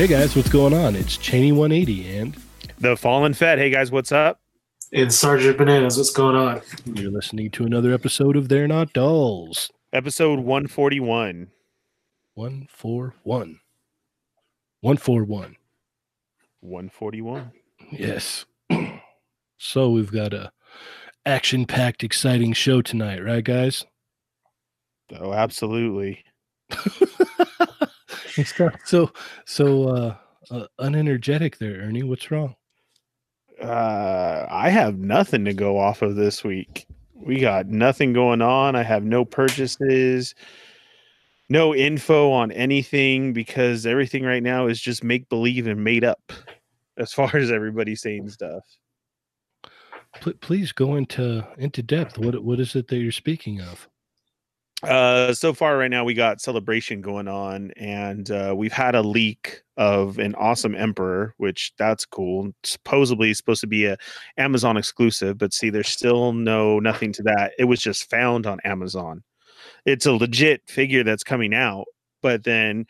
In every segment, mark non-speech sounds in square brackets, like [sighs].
Hey guys, what's going on? It's Cheney 180 and The Fallen Fed. Hey guys, what's up? And Sergeant Bananas, what's going on? you're listening to another episode of They're Not Dolls. Episode 141. 141. 141. 141. Yes. [clears throat] so we've got a action-packed exciting show tonight, right guys? Oh, absolutely. [laughs] [laughs] so so uh, uh unenergetic there, Ernie. What's wrong? Uh, I have nothing to go off of this week. We got nothing going on. I have no purchases, no info on anything because everything right now is just make believe and made up [laughs] as far as everybody saying stuff. Pl- please go into into depth. What what is it that you're speaking of? Uh, so far right now we got celebration going on, and uh, we've had a leak of an awesome emperor, which that's cool. Supposedly supposed to be a Amazon exclusive, but see, there's still no nothing to that. It was just found on Amazon. It's a legit figure that's coming out, but then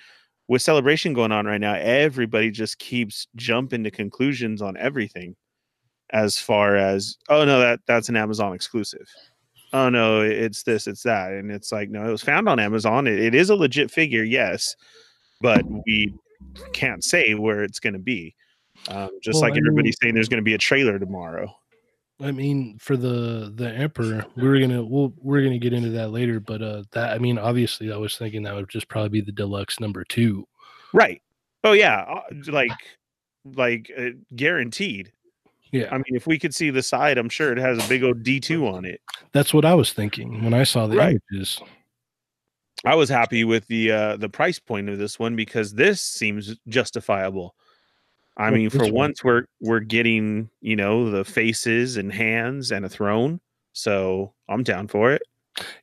with celebration going on right now, everybody just keeps jumping to conclusions on everything. As far as oh no, that that's an Amazon exclusive oh no, it's this, it's that. And it's like, no, it was found on Amazon. it, it is a legit figure, yes, but we can't say where it's going to be. Um, just Well, like I mean- saying there's going to be a trailer tomorrow. I mean, for the the emperor, we were gonna we'll, we're gonna get into that later, but uh, that I mean, obviously, I was thinking that would just probably be the deluxe number two. Right. Oh yeah, uh, like like uh, guaranteed. Yeah, I mean, if we could see the side, I'm sure it has a big old D2 on it. that's what I was thinking when I saw the Right. images. I was happy with the uh the price point of this one because this seems justifiable. I What- mean, for one? once we're we're getting, you know, the faces and hands and a throne. So I'm down for it.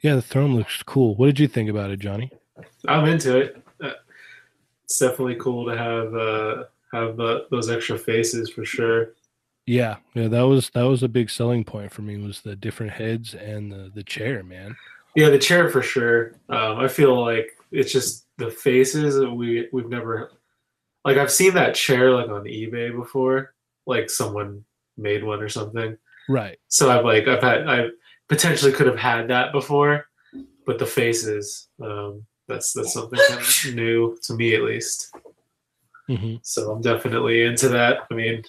Yeah, the throne looks cool. What did you think about it, Johnny? I'm into it. Uh, It's definitely cool to have uh, have uh, those extra faces for sure. Yeah, yeah, that was that was a big selling point for me was the different heads and the the chair, man. Yeah, the chair for sure. Um, I feel like it's just the faces that we we've never like I've seen that chair like on eBay before, like someone made one or something. Right. So I've like I've had I potentially could have had that before, but the faces um, that's that's something kind of [laughs] new to me at least. hmm So I'm definitely into that. I mean,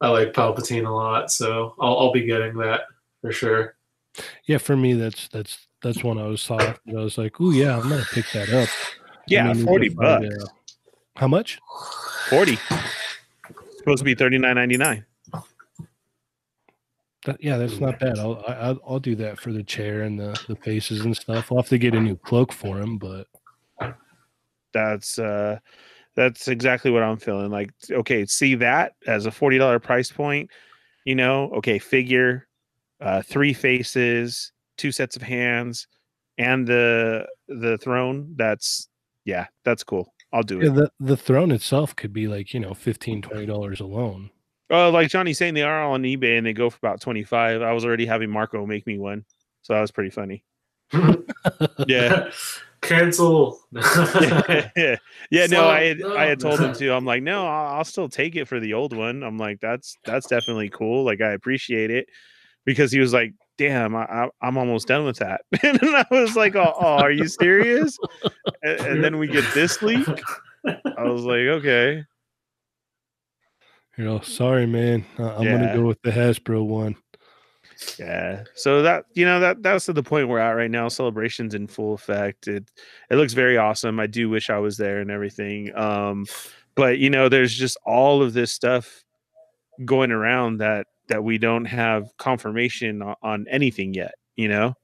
I like Palpatine a lot, so I'll, I'll be getting that for sure. Yeah, for me, that's that's that's one I was saw. I was like, oh yeah, I'm gonna pick that up. Yeah, And then 40 could find, bucks. uh, how much? 40. Supposed to be 39.99. That, yeah, that's not bad. I'll I, I'll I'll do that for the chair and the the faces and stuff. I'll have to get a new cloak for him, but That's uh that's exactly what I'm feeling. Like, okay, see that as a $40 price point, you know, okay, figure, uh three faces, two sets of hands, and the the throne. That's yeah, that's cool. I'll do yeah, it. the the throne itself could be like you know 15 20 dollars alone. Oh, like Johnny's saying they are all on eBay and they go for about 25. I was already having Marco make me one. So that was pretty funny. [laughs] Yeah. [laughs] Cancel. [laughs] yeah, yeah. No, I had, I had told him to. I'm like, no, I'll, I'll still take it for the old one. I'm like, that's that's definitely cool. Like, I appreciate it because he was like, damn, I, I, I'm almost done with that. [laughs] and I was like, oh, oh, are you serious? and, and then we get this leak. I was like, okay, You know, sorry, man. Uh, I'm Yeah. gonna go with the Hasbro one. Yeah. So that you know that that's to the point we're at right now. Celebrations in full effect. It it looks very awesome. I do wish I was there and everything. Um, but you know, there's just all of this stuff going around that that we don't have confirmation on, on anything yet. You know,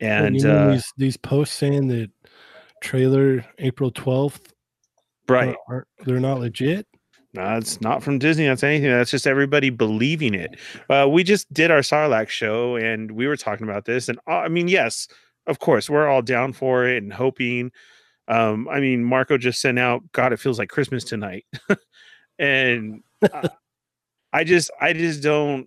And you know, uh, these these posts saying that trailer April 12th, right. aren't, they're not legit. No, it's not from Disney. That's anything. That's just everybody believing it. Uh, we just did our Sarlacc show, and we were talking about this. And uh, I mean, yes, of course, we're all down for it and hoping. Um, I mean, Marco just sent out. God, it feels like Christmas tonight, [laughs] and uh, I just, I just don't,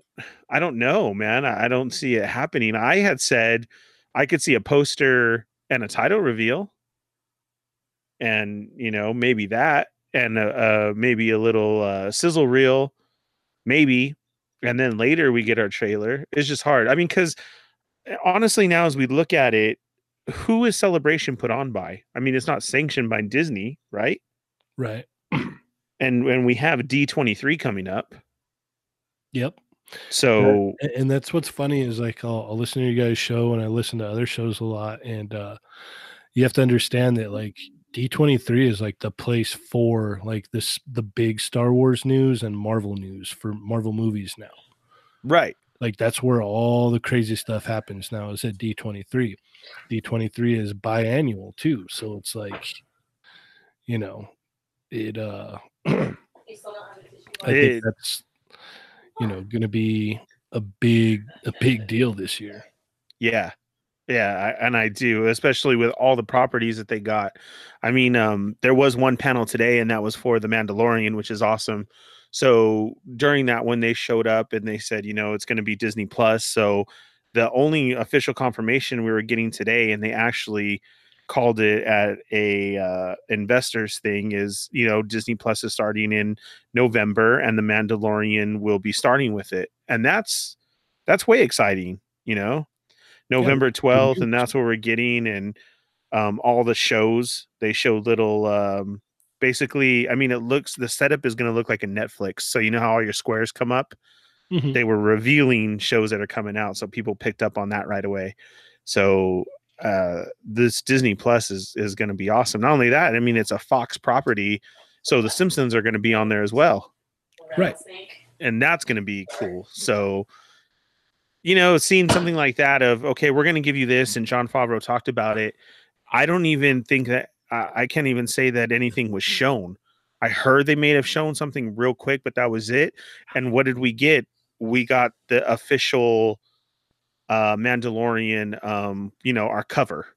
I don't know, man. I, I don't see it happening. I had said I could see a poster and a title reveal, and you know, maybe that and uh, uh, maybe a little uh, sizzle reel, maybe, and then later we get our trailer. It's just hard. I mean, because honestly, now as we look at it, who is Celebration put on by? I mean, it's not sanctioned by Disney, right? Right. [clears throat] And when we have D twenty three coming up, Yep. so A- and that's what's funny is like I'll, I'll listen to you guys' show and I listen to other shows a lot, and uh, you have to understand that like D twenty three is like the place for like this the big Star Wars news and Marvel news for Marvel movies now. right, Like that's where all the crazy stuff happens now. Is at D twenty three. D twenty three is biannual too, so it's like, you know, it. uh [clears throat] I think that's you know going to be a big a big deal this year. Yeah. Yeah, I, and I do, especially with all the properties that they got. I mean, um, there was one panel today, and that was for the Mandalorian, which is awesome. So during that one, they showed up and they said, you know, it's going to be Disney Plus. So the only official confirmation we were getting today, and they actually called it at a uh, investors thing, is you know Disney Plus is starting in November, and the Mandalorian will be starting with it, and that's that's way exciting, you know. November 12th, and that's what we're getting. And um, all the shows they show little, um, basically, I mean, it looks the setup is going to look like a Netflix. So, you know how all your squares come up? Mhm. They were revealing shows that are coming out. So, people picked up on that right away. So, uh, this Disney Plus is, is going to be awesome. Not only that, I mean, it's a Fox property. So, the Simpsons are going to be on there as well Right. and that's going to be cool. So, you know, seeing something like that of okay, we're going to give you this, and Jon Favreau talked about it. I don't even think that I I can't even say that anything was shown. I heard they may have shown something real quick, but that was it. And what did we get? We got the official uh Mandalorian, um, you know, our cover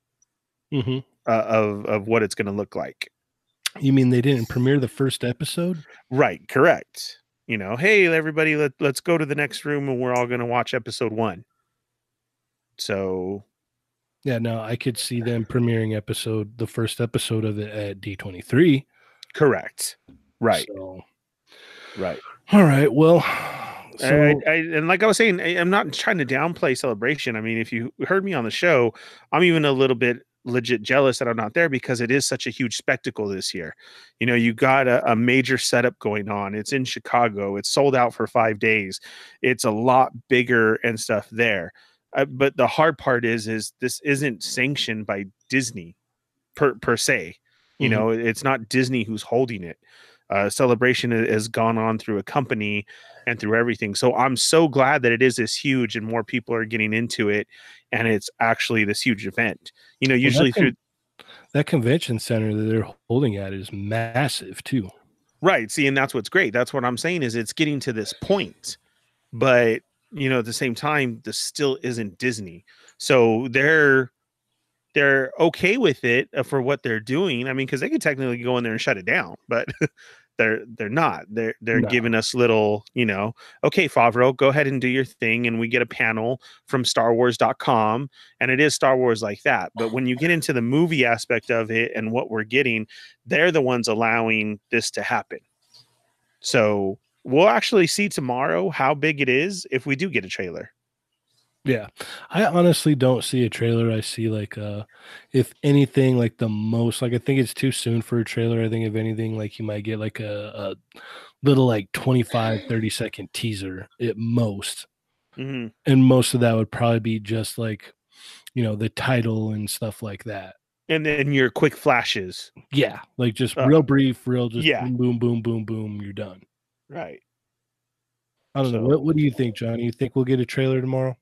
Mhm. uh, of of what it's going to look like. You mean they didn't premiere the first episode? Right, correct. You know, hey everybody, let, let's go to the next room and we're all going to watch episode 1. So, Yeah, no, I could see them premiering episode the first episode of it at D twenty three. correct. Right, So, right. all right. Well, so I, I, and like I was saying, I, I'm not trying to downplay celebration. I mean, if you heard me on the show, I'm even a little bit legit jealous that I'm not there because it is such a huge spectacle this year. You know, you got a, a major setup going on. It's in Chicago. It's sold out for five days. It's a lot bigger and stuff there. Uh, but the hard part is, is this isn't sanctioned by Disney per per se. You Mhm. know, it's not Disney who's holding it. Uh, Celebration has gone on through a company and through everything. So I'm so glad that it is this huge and more people are getting into it and it's actually this huge event. You know, that usually can- through that convention center that they're holding at is massive too. right, see and that's what's great. That's what I'm saying is it's getting to this point. But, you know, at the same time this still isn't Disney. So they're they're okay with it uh, for what they're doing. I mean, because they could technically go in there and shut it down, but [laughs] they're they're not. They're they're No. giving us little, you know, okay, Favreau, go ahead and do your thing, and we get a panel from StarWars.com, and it is Star Wars like that. But when you get [sighs] into the movie aspect of it and what we're getting, they're the ones allowing this to happen. So we'll actually see tomorrow how big it is if we do get a trailer. Yeah. I honestly don't see a trailer. I see like uh if anything like the most like I think it's too soon for a trailer. I think if anything like you might get like a, a little like 25 30 second teaser at most. hmm And most of that would probably be just like you know the title and stuff like that. And then your quick flashes. Yeah, like just Uh, real brief, real just yeah. boom boom boom boom boom you're done. Right. I don't know. What what do you think, John? You think we'll get a trailer tomorrow?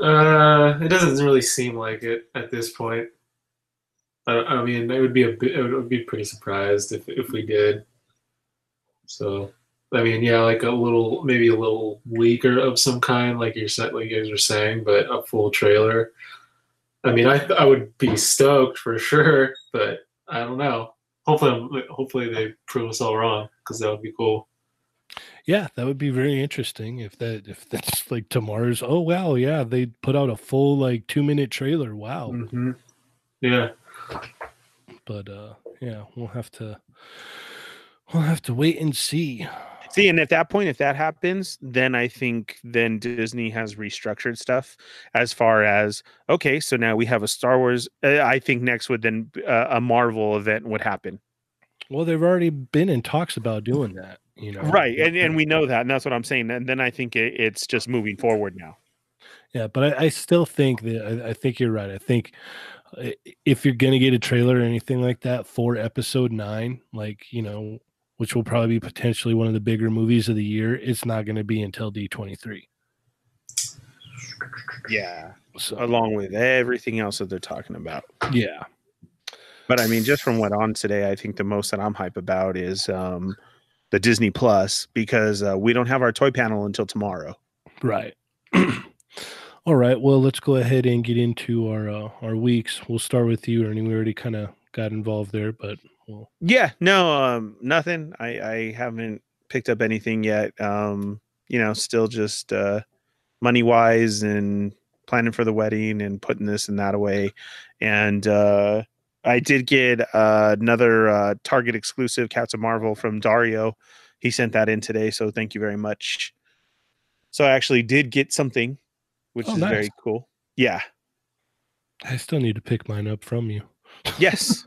Uh, it doesn't really seem like it at this point. I, I mean, it would be a bit, it would be pretty surprised if if we did. So, I mean, yeah, like a little, maybe a little leaker of some kind, like you're like you guys were saying, but a full trailer. I mean, I I would be stoked for sure, but I don't know. Hopefully, I'm, hopefully they prove us all wrong because that would be cool. Yeah, that would be very interesting if that if that's like tomorrow's. Oh wow, yeah, they put out a full like two minute trailer. Wow, Mm-hmm. Yeah. but uh, yeah, we'll have to we'll have to wait and see. See, and at that point, if that happens, then I think then Disney has restructured stuff as far as okay, so now we have a Star Wars. Uh, I think next would then uh, a Marvel event would happen. Well, they've already been in talks about doing that, you know. Right, and and we know that, and that's what I'm saying. And then I think it, it's just moving forward now. Yeah, but I, I still think that I, I, think you're right. I think uh, if you're gonna get a trailer or anything like that for Episode Nine, like you know, which will probably be potentially one of the bigger movies of the year, it's not going to be until D23. Yeah. So along with everything else that they're talking about. Yeah. But I mean, just from what on today, I think the most that I'm hype about is um, the Disney Plus because uh, we don't have our toy panel until tomorrow. Right. [clears throat] All right. Well, let's go ahead and get into our uh, our weeks. We'll start with you, Ernie. We already kind of got involved there, but we'll... yeah, no, um, nothing. I I haven't picked up anything yet. Um, you know, still just uh, money wise and planning for the wedding and putting this and that away. And uh, I did get uh, another uh, Target exclusive Captain Marvel from Dario. He sent that in today, so thank you very much. So I actually did get something which oh, is nice. very cool. Yeah. I still need to pick mine up from you. Yes.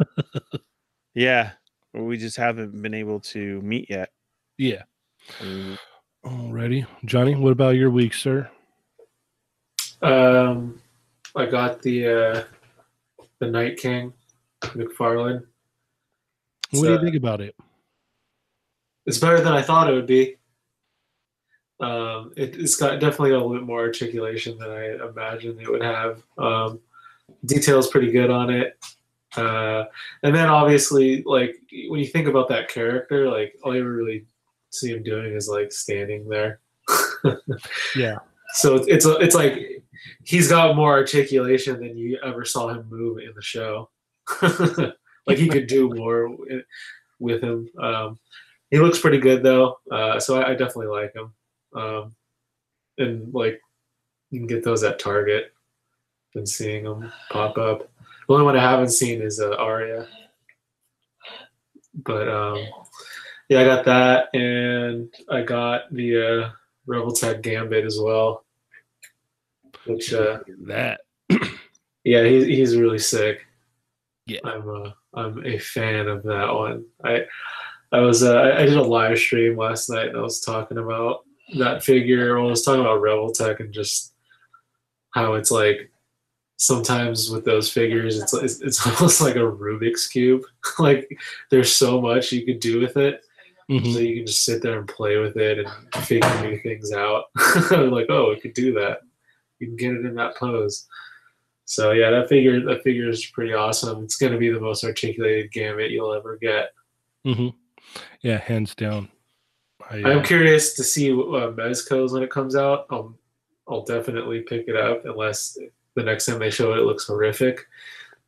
[laughs] yeah. We just haven't been able to meet yet. Yeah. Um, Alrighty. Johnny, what about your week, sir? Um I got the uh the Night King, McFarlane. What do you think about it? It's better than I thought it would be. Um, it, has got definitely a little bit more articulation than I imagined it would have. Um, details pretty good on it. Uh, and then obviously, like when you think about that character, like all you really see him doing is like standing there. [laughs] yeah. So it's it's, it's like he's got more articulation than you ever saw him move in the show. Like he could do more with him. Um, he looks pretty good though, uh, so I, I definitely like him. Um, and like you can get those at Target. Been seeing them pop up. The only one I haven't seen is uh, Arya. But um, yeah, I got that, and I got the uh, Revoltech Gambit as well. Which uh, that. yeah, he's he's really sick. Yeah, I'm a I'm a fan of that one. I I was uh, I did a live stream last night and I was talking about that figure. Well, I was talking about Revoltech and just how it's like sometimes with those figures, it's it's, it's [laughs] almost like a Rubik's cube. [laughs] like there's so much you could do with it. Mm-hmm. So you can just sit there and play with it and figure new things out. [laughs] like, oh, we could do that. You can get it in that pose. So yeah, that figure that figure is pretty awesome. It's going to be the most articulated gambit you'll ever get. Mm-hmm. Yeah, hands down. I, am uh, curious to see uh, Mezco's when it comes out. I'll, I'll definitely pick it up unless the next time they show it, it looks horrific.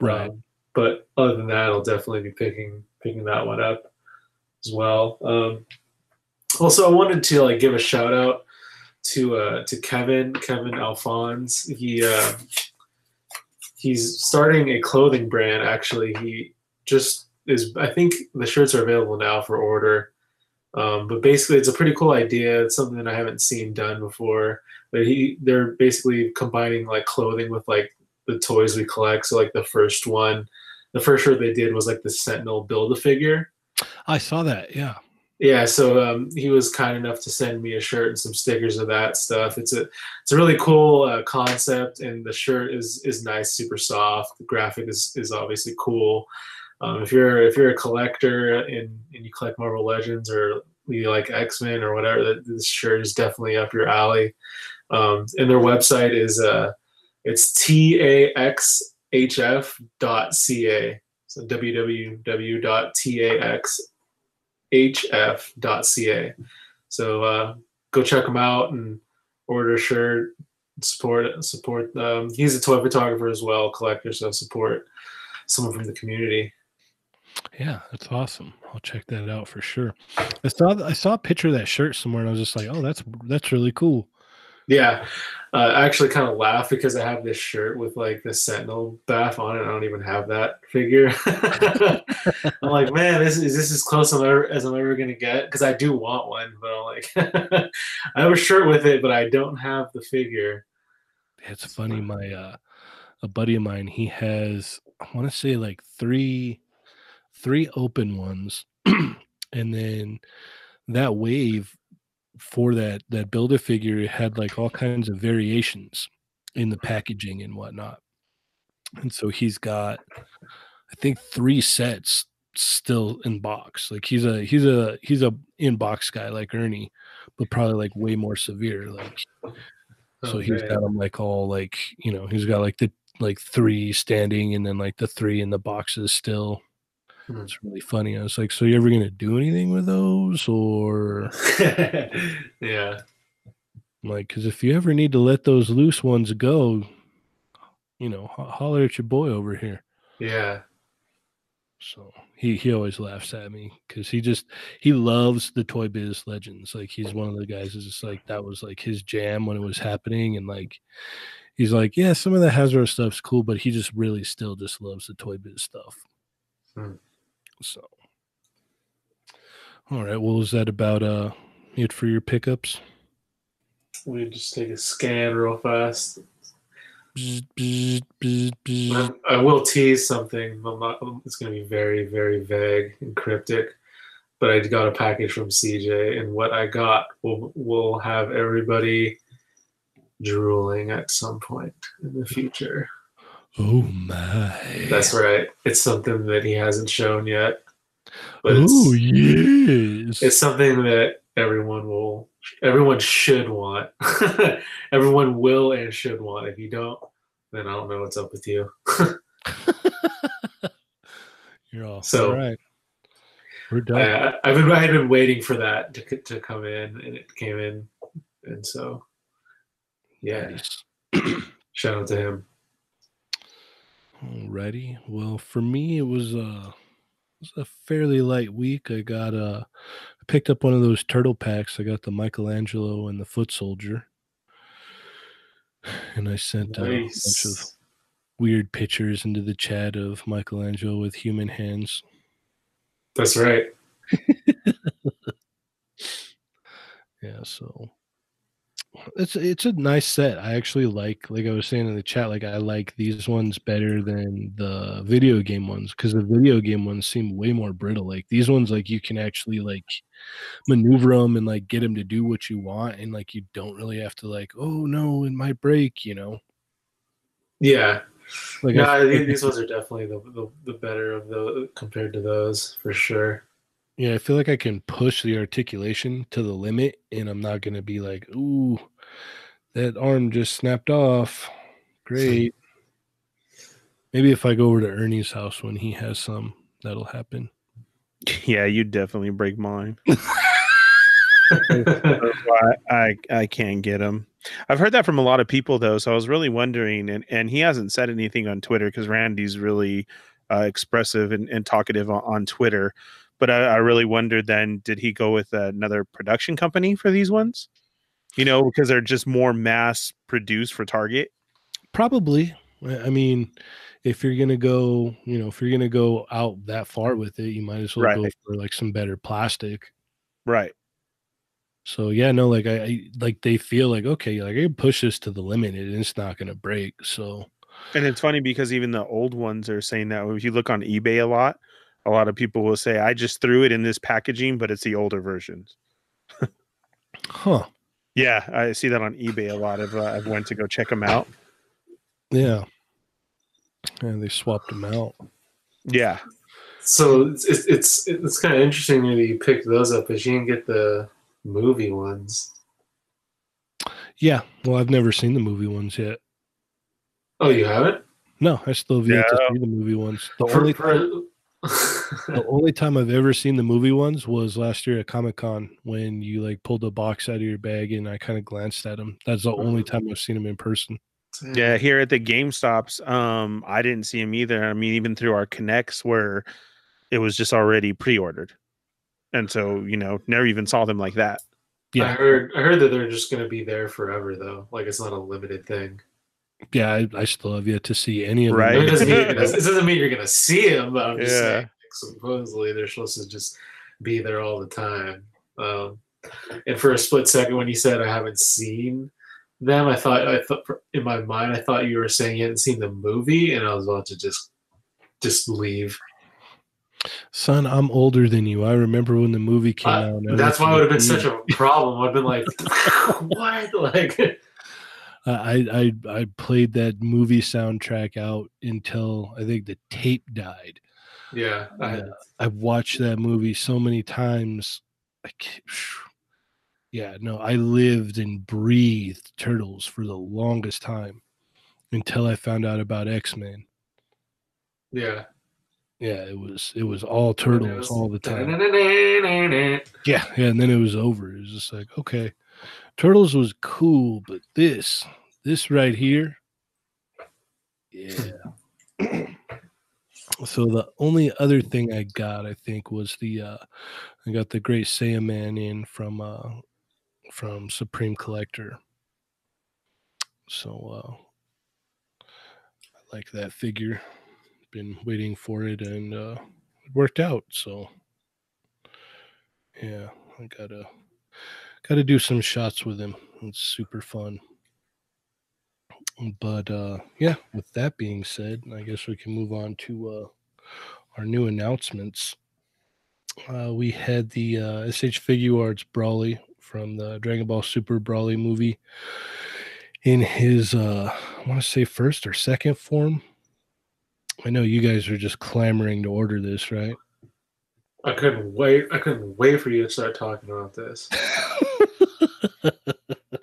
Right. Um, but other than that, I'll definitely be picking picking that one up as well. Um, also, I wanted to like give a shout out to uh, to Kevin Kevin Alphonse. He uh, he's starting a clothing brand. Actually, he just is. I think the shirts are available now for order. Um, but basically, it's a pretty cool idea. It's something that I haven't seen done before. But he, they're basically combining like clothing with like the toys we collect. So like the first one, the first shirt they did was like the Sentinel build a figure. I saw that. Yeah. Yeah. So um, he was kind enough to send me a shirt and some stickers of that stuff. It's a it's a really cool uh, concept, and the shirt is is nice, super soft. The graphic is is obviously cool. Um, if you're if you're a collector and, and you collect Marvel Legends or you like X Men or whatever, this shirt is definitely up your alley. Um, and their website is uh, it's taxhf.ca. So www.taxhf.ca. So uh, go check them out and order a shirt. Support support. Um, he's a toy photographer as well, collector. So support someone from the community. Yeah, that's awesome. I'll check that out for sure. I saw I saw a picture of that shirt somewhere, and I was just like, "Oh, that's that's really cool." Yeah, uh, I actually kind of laugh because I have this shirt with like the Sentinel BAF on it. I don't even have that figure. [laughs] I'm like, man, this is this as close as I'm ever, as I'm ever gonna get because I do want one, but I'm like, [laughs] I have a shirt with it, but I don't have the figure. It's funny. My uh, a buddy of mine, he has I want to say like three, three open ones, [clears throat] and then that wave for that that build a figure had like all kinds of variations in the packaging and whatnot. And so he's got I think three sets still in box. Like he's a he's a he's a in box guy like Ernie, but probably like way more severe. Like so he's got them like all like you know he's got like the like three standing and then like the three in the boxes still. It's really funny. I was like, so you ever gonna do anything with those or [laughs] yeah. I'm like because if you ever need to let those loose ones go, you know, ho- holler at your boy over here. Yeah. So he he always laughs at me because he just he loves the Toy Biz Legends. Like he's one of the guys that's just like that was like his jam when it was happening, and like he's like, yeah, some of the Hasbro stuff's cool, but he just really still just loves the Toy Biz stuff. Hmm. So, all right, well, is that about uh it for your pickups? We just take a scan real fast. Bzz, bzz, bzz, bzz. I, I will tease something. Not, it's going to be very, very vague and cryptic. But I got a package from CJ, and what I got will will have everybody drooling at some point in the future. Oh my! That's right. It's something that he hasn't shown yet, but it's, Oh yes! it's something that everyone will, everyone should want. [laughs] everyone will and should want. If you don't, then I don't know what's up with you. [laughs] You're all So- all right. We're done. I, I've been I had been waiting for that to to come in, and it came in, and so yeah, Nice. shout out to him. Alrighty. Well, for me, it was uh it was a fairly light week. I got uh I picked up one of those turtle packs. I got the Michelangelo and the Foot Soldier, and I sent uh, a bunch of weird pictures into the chat of Michelangelo with human hands. That's right. [laughs] Yeah, so it's it's a nice set. I actually like, like I was saying in the chat, like I like these ones better than the video game ones because the video game ones seem way more brittle. Like these ones, like you can actually like maneuver them and like get them to do what you want, and like you don't really have to like, oh no, it might break, you know. Yeah. Like no, I, I think these ones are definitely the, the, the better of the compared to those for sure. Yeah, I feel like I can push the articulation to the limit, and I'm not gonna be like, ooh, that arm just snapped off. Great. Maybe if I go over to Ernie's house when he has some, that'll happen. [laughs] Yeah, you definitely break mine. [laughs] I, I I can't get him. I've heard that from a lot of people though, so I was really wondering, and and he hasn't said anything on Twitter because Randy's really uh, expressive and, and talkative on, on Twitter. But I, I really wonder then, did he go with another production company for these ones? You know, because they're just more mass produced for Target. Probably. I mean, if you're gonna go, you know, if you're gonna go out that far with it, you might as well go for like some better plastic. Right. So yeah, no, like I, I like they feel like okay, like I can push this to the limit and it's not gonna break. So And it's funny because even the old ones are saying that if you look on eBay a lot, a lot of people will say, I just threw it in this packaging, but it's the older versions. huh. Yeah, I see that on eBay a lot. Of uh, I've went to go check them out. Yeah. And they swapped them out. Yeah, so it's it's it's, it's kind of interesting that you picked those up, but you didn't get the movie ones. Yeah. Well, I've never seen the movie ones yet. Oh, you haven't? No, I still have yet to see the movie ones. The For- only for- the [laughs] only time I've ever seen the movie ones was last year at Comic Con when you like pulled a box out of your bag and I kind of glanced at them. That's the only time I've seen them in person. yeah. Here at the GameStops, um, I didn't see them either. I mean, even through our connects where it was just already pre-ordered, and so you know, never even saw them like that. Yeah, I heard I heard that they're just gonna be there forever though. Like it's not a limited thing. Yeah, I, I still have yet to see any of them. Right. It doesn't mean, it [laughs] doesn't mean you're gonna see them, but I'm just Yeah. saying like, supposedly they're supposed to just be there all the time. Um, and for a split second when you said I haven't seen them, I thought I thought in my mind I thought you were saying you hadn't seen the movie, and I was about to just just leave. Son, I'm older than you. I remember when the movie came Uh, out. that's why it would have been such a problem. I'd been like, [laughs] what? Like, I, I I played that movie soundtrack out until I think the tape died. yeah, I, Yeah. Uh, I've watched that movie so many times. I yeah, no, I lived and breathed turtles for the longest time until I found out about X Men. yeah. Yeah, it was it was all turtles all the time. time. [laughs] Yeah, yeah, and then it was over. It was just like, okay, Turtles was cool, but this, this right here, yeah. so the only other thing I got, I think, was the uh I got the Great Saiyaman in from uh from Supreme Collector. So uh I like that figure. Been waiting for it and uh it worked out, so yeah, I gotta gotta do some shots with him. It's super fun. But uh yeah, with that being said, I guess we can move on to uh our new announcements. Uh we had the uh SH Figure Arts Broly from the Dragon Ball Super Broly movie in his uh I want to say first or second form. I know you guys are just clamoring to order this, right? I couldn't wait. I couldn't wait for you to start talking about this. [laughs]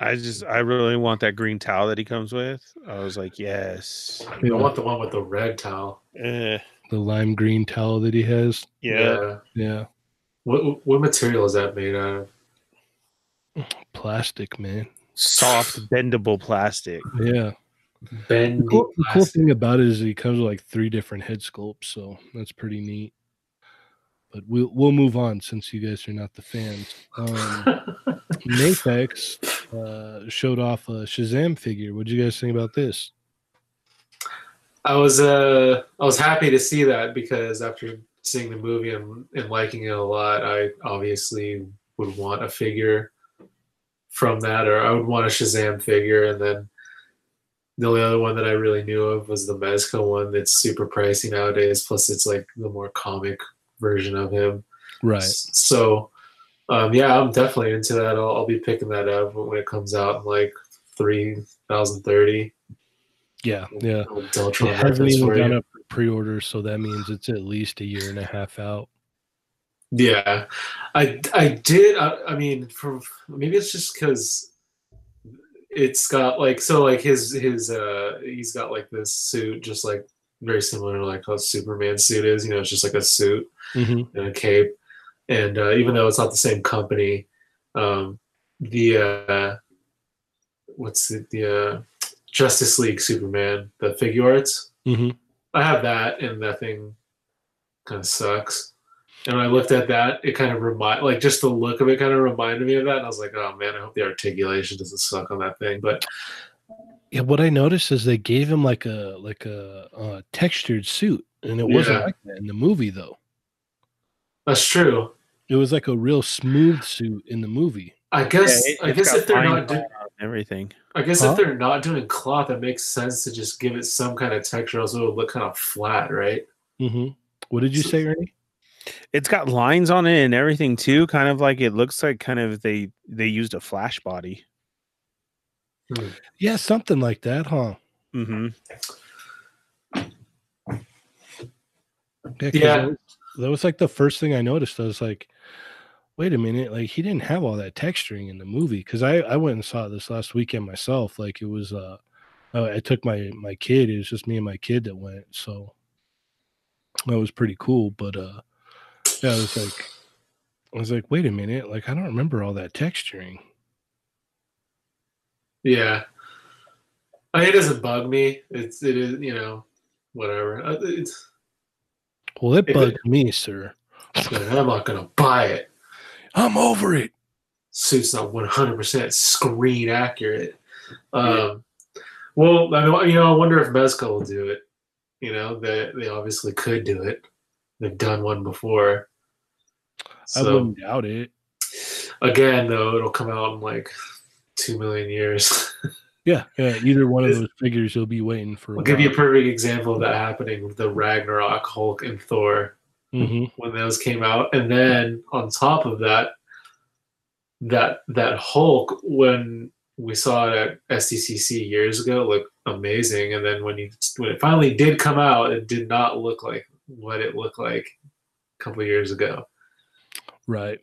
I just I really want that green towel that he comes with. I was like, yes. I want the one with the red towel. Eh, the lime green towel that he has. yeah. Yeah. What what material is that made out of? Plastic, man. Soft bendable plastic. Yeah. Bendy The cool, the cool thing about it is he comes with like three different head sculpts, so that's pretty neat. But we'll we'll move on since you guys are not the fans. Um, uh, showed off a Shazam figure. What do you guys think about this? I was uh I was happy to see that because after seeing the movie and, and liking it a lot, I obviously would want a figure from that, or I would want a Shazam figure, and then the only other one that I really knew of was the Mezco one that's super pricey nowadays. Plus, it's like the more comic version of him. Right. So, um, yeah, I'm definitely into that. I'll, I'll be picking that up when it comes out in like 3030. Yeah. Yeah. Deltron It hasn't even gone you. up for pre-order, so that means it's at least a year and a half out. Yeah, I I did. I, I mean, for maybe it's just because it's got like so like his his uh he's got like this suit just like very similar to like how Superman suit is. You know, it's just like a suit Mm-hmm. and a cape, and uh, even though it's not the same company, um, the uh, what's the the uh, Justice League Superman the Figuarts. Mm-hmm. I have that, and that thing kind of sucks. And when I looked at that, it kind of remind like just the look of it kind of reminded me of that. And I was like, oh man, I hope the articulation doesn't suck on that thing. But Yeah, what I noticed is they gave him like a like a, uh textured suit, and it wasn't Yeah. like that in the movie though. that's true. It was like a real smooth suit in the movie. I guess Yeah, it- I guess if they're not do- line and everything. I guess Huh? if they're not doing cloth, it makes sense to just give it some kind of texture, else it would look kind of flat, right? Mm-hmm. What did you So- say, Ernie? It's got lines on it and everything too. Kind of like it looks like kind of they they used a flash body. Yeah, something like that, huh? Mm-hmm. Yeah, 'cause Yeah. That was, that was like the first thing I noticed. I was like, wait a minute, like he didn't have all that texturing in the movie. Because I I went and saw this last weekend myself. Like it was uh, I I took my my kid. It was just me and my kid that went. So that was pretty cool. But uh, yeah, I was like, I was like, wait a minute, like I don't remember all that texturing. Yeah. I mean, it doesn't bug me. It's it is you know whatever. It's Well, it it- me, sir. I'm not gonna buy it. I'm over it. suit's not 100% screen accurate. Um, well, I mean, you know, I wonder if Mezco will do it. You know, they they obviously could do it. They've done one before. I So wouldn't doubt it. again, though, it'll come out in like two million years. [laughs] Yeah, yeah. Either one of those figures you'll be waiting for. I'll give you a perfect example of that happening with the Ragnarok, Hulk, and Thor. hmm when those came out and then on top of that that that hulk when we saw it at SDCC years ago looked amazing and then when you when it finally did come out it did not look like what it looked like a couple of years ago Right.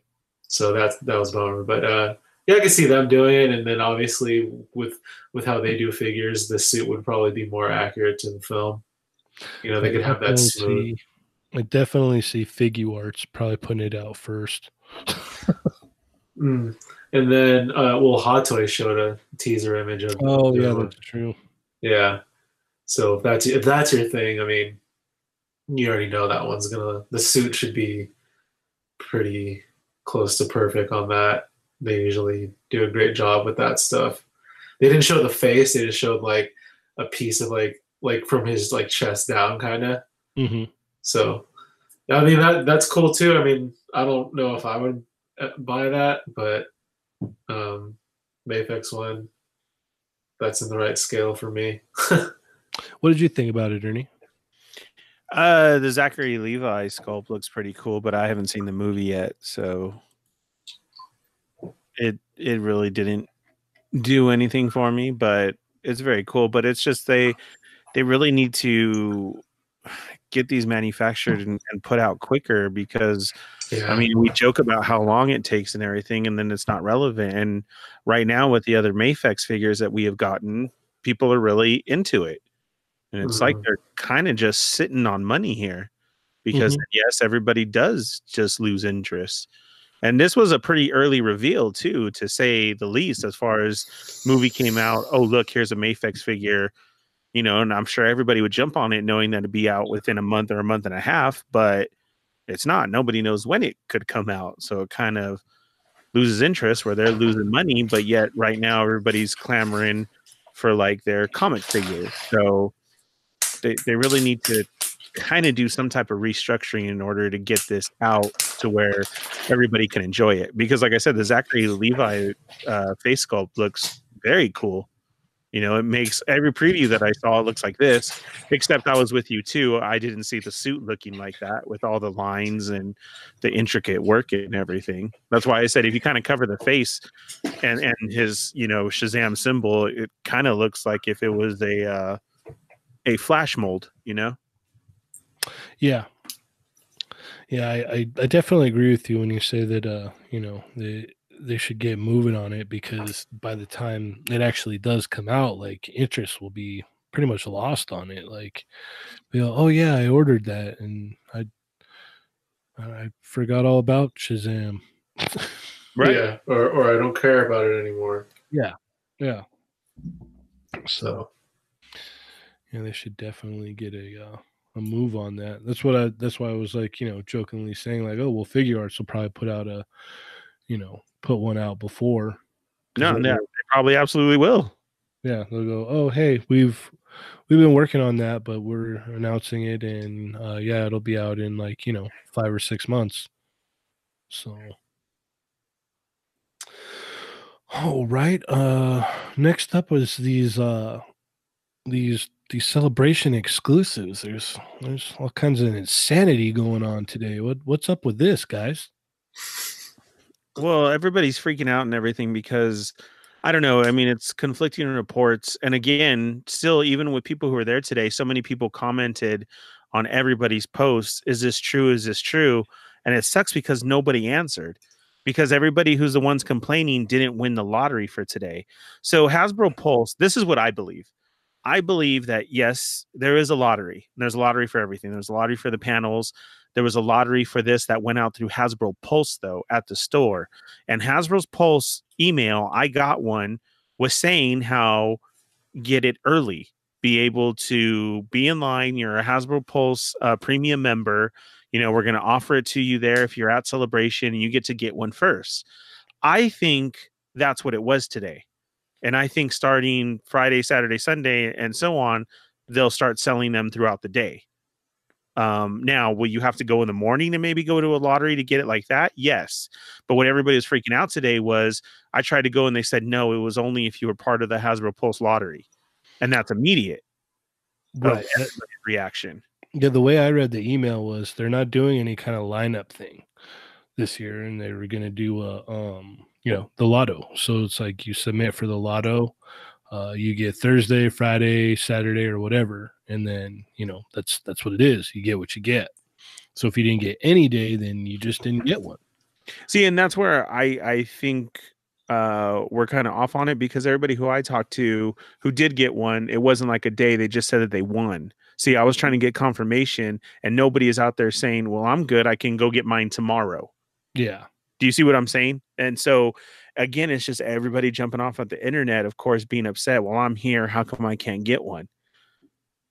so that's that was bummer but uh yeah i can see them doing it and then obviously with with how they do figures the suit would probably be more accurate to the film you know they could have that smooth see- I definitely see Figuarts probably putting it out first. [laughs] Mm. And then, uh, well, Hot Toy showed a teaser image of. Oh yeah, one. that's true. yeah. So if that's if that's your thing, I mean, you already know that one's gonna. The suit should be pretty close to perfect on that. They usually do a great job with that stuff. They didn't show the face; they just showed like a piece of like like from his like chest down, kind of. hmm So, I mean that that's cool too. I mean, I don't know if I would uh, buy that, but um, Mafex one, that's in the right scale for me. [laughs] What did you think about it, Ernie? Uh, the Zachary Levi sculpt looks pretty cool, but I haven't seen the movie yet, so it it really didn't do anything for me. But it's very cool. But it's just they they really need to get these manufactured and, and put out quicker because yeah, I mean, we joke about how long it takes and everything, and then it's not relevant. And right now, with the other Mafex figures that we have gotten, people are really into it. And it's like Mhm. they're kind of just sitting on money here because, yes, everybody does just lose interest. And this was a pretty early reveal, too, to say the least, as far as movie came out. Oh, look, here's a Mafex figure, you know, and I'm sure everybody would jump on it knowing that it'd be out within a month or a month and a half. But it's not. Nobody knows when it could come out. So it kind of loses interest where they're losing money, but yet right now everybody's clamoring for like their comic figures. So they, they really need to kind of do some type of restructuring in order to get this out to where everybody can enjoy it. Because like I said, the Zachary Levi uh, face sculpt looks very cool. You know, it makes every preview that I saw looks like this, except I was with you too. I didn't see the suit looking like that with all the lines and the intricate work and everything. That's why I said if you kind of cover the face and and his you know Shazam symbol, it kind of looks like if it was a uh, a flash mold. You know, Yeah. Yeah, I, I, I definitely agree with you when you say that uh, you know, they they should get moving on it because by the time it actually does come out, like interest will be pretty much lost on it. Like you know, oh yeah, I ordered that and I I forgot all about Shazam. Right. Yeah, or or I don't care about it anymore. Yeah. Yeah. So yeah, they should definitely get a uh, a move on that. That's what I. That's why I was like, you know, jokingly saying like, oh, well, Figuarts will probably put out a, you know, put one out before. no, no, they probably absolutely will. Yeah, they'll go. Oh, hey, we've we've been working on that, but we're announcing it, and uh, yeah, it'll be out in like you know five or six months. So. All right. Uh, next up was these uh, these these celebration exclusives. There's there's all kinds of insanity going on today. What what's up with this, guys? Well, everybody's freaking out and everything because I don't know. I mean, it's conflicting reports. And again, still, even with people who are there today, so many people commented on everybody's posts Is this true? Is this true? And it sucks because nobody answered because everybody who's the ones complaining didn't win the lottery for today. So, Hasbro mm. Pulse, this is what I believe. I believe that yes, there is a lottery. There's a lottery for everything. There's a lottery for the panels. There was a lottery for this that went out through Hasbro Pulse, though, at the store. And Hasbro's Pulse email, I got one, was saying how get it early, be able to be in line. You're a Hasbro Pulse uh, premium member. You know, we're going to offer it to you there if you're at Celebration you get to get one first. I think that's what it was today. And I think starting Friday, Saturday, Sunday, and so on, they'll start selling them throughout the day. Um, now, will you have to go in the morning and maybe go to a lottery to get it like that? Yes. But what everybody was freaking out today was I tried to go and they said no, it was only if you were part of the Hasbro Pulse lottery. And that's immediate Right. uh, reaction. Yeah, the way I read the email was they're not doing any kind of lineup thing this year, and they were going to do a, um, you know, the lotto. So it's like you submit for the lotto, uh, you get Thursday, Friday, Saturday, or whatever, and then you know that's that's what it is. You get what you get. So if you didn't get any day, then you just didn't get one. See, and that's where I I think uh we're kind of off on it because everybody who I talked to who did get one, it wasn't like a day, they just said that they won. See, I was trying to get confirmation and nobody is out there saying, "Well, I'm good. I can go get mine tomorrow." Yeah, Do you see what I'm saying? And so again, it's just everybody jumping off at the internet, of course, being upset. Well, I'm here. How come I can't get one?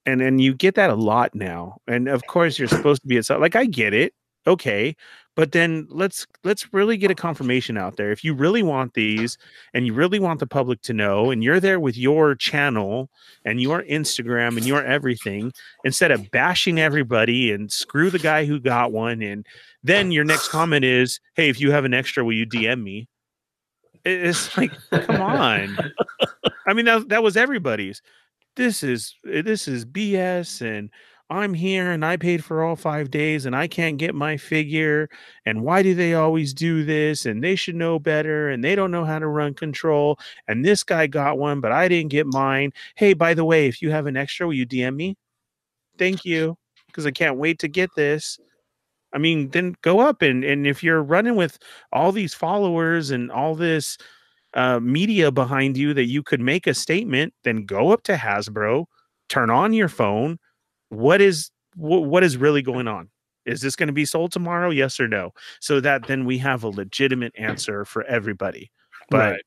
And and you get that a lot now. And of course, you're supposed to be at like I get it. Okay. But then let's let's really get a confirmation out there. If you really want these and you really want the public to know, and you're there with your channel and your Instagram and your everything, instead of bashing everybody and screw the guy who got one and then your next comment is, "Hey, if you have an extra, will you DM me?" It's like, come on. I mean, that that was everybody's. This is this is BS, and I'm here, and I paid for all five days, and I can't get my figure. And why do they always do this? And they should know better, and they don't know how to run control. And this guy got one, but I didn't get mine. Hey, by the way, if you have an extra, will you DM me? Thank you, because I can't wait to get this. I mean, then go up and and if you're running with all these followers and all this uh, media behind you that you could make a statement, then go up to Hasbro, turn on your phone. What is wh- what is really going on? Is this going to be sold tomorrow? Yes or no? So that then we have a legitimate answer for everybody. But Right.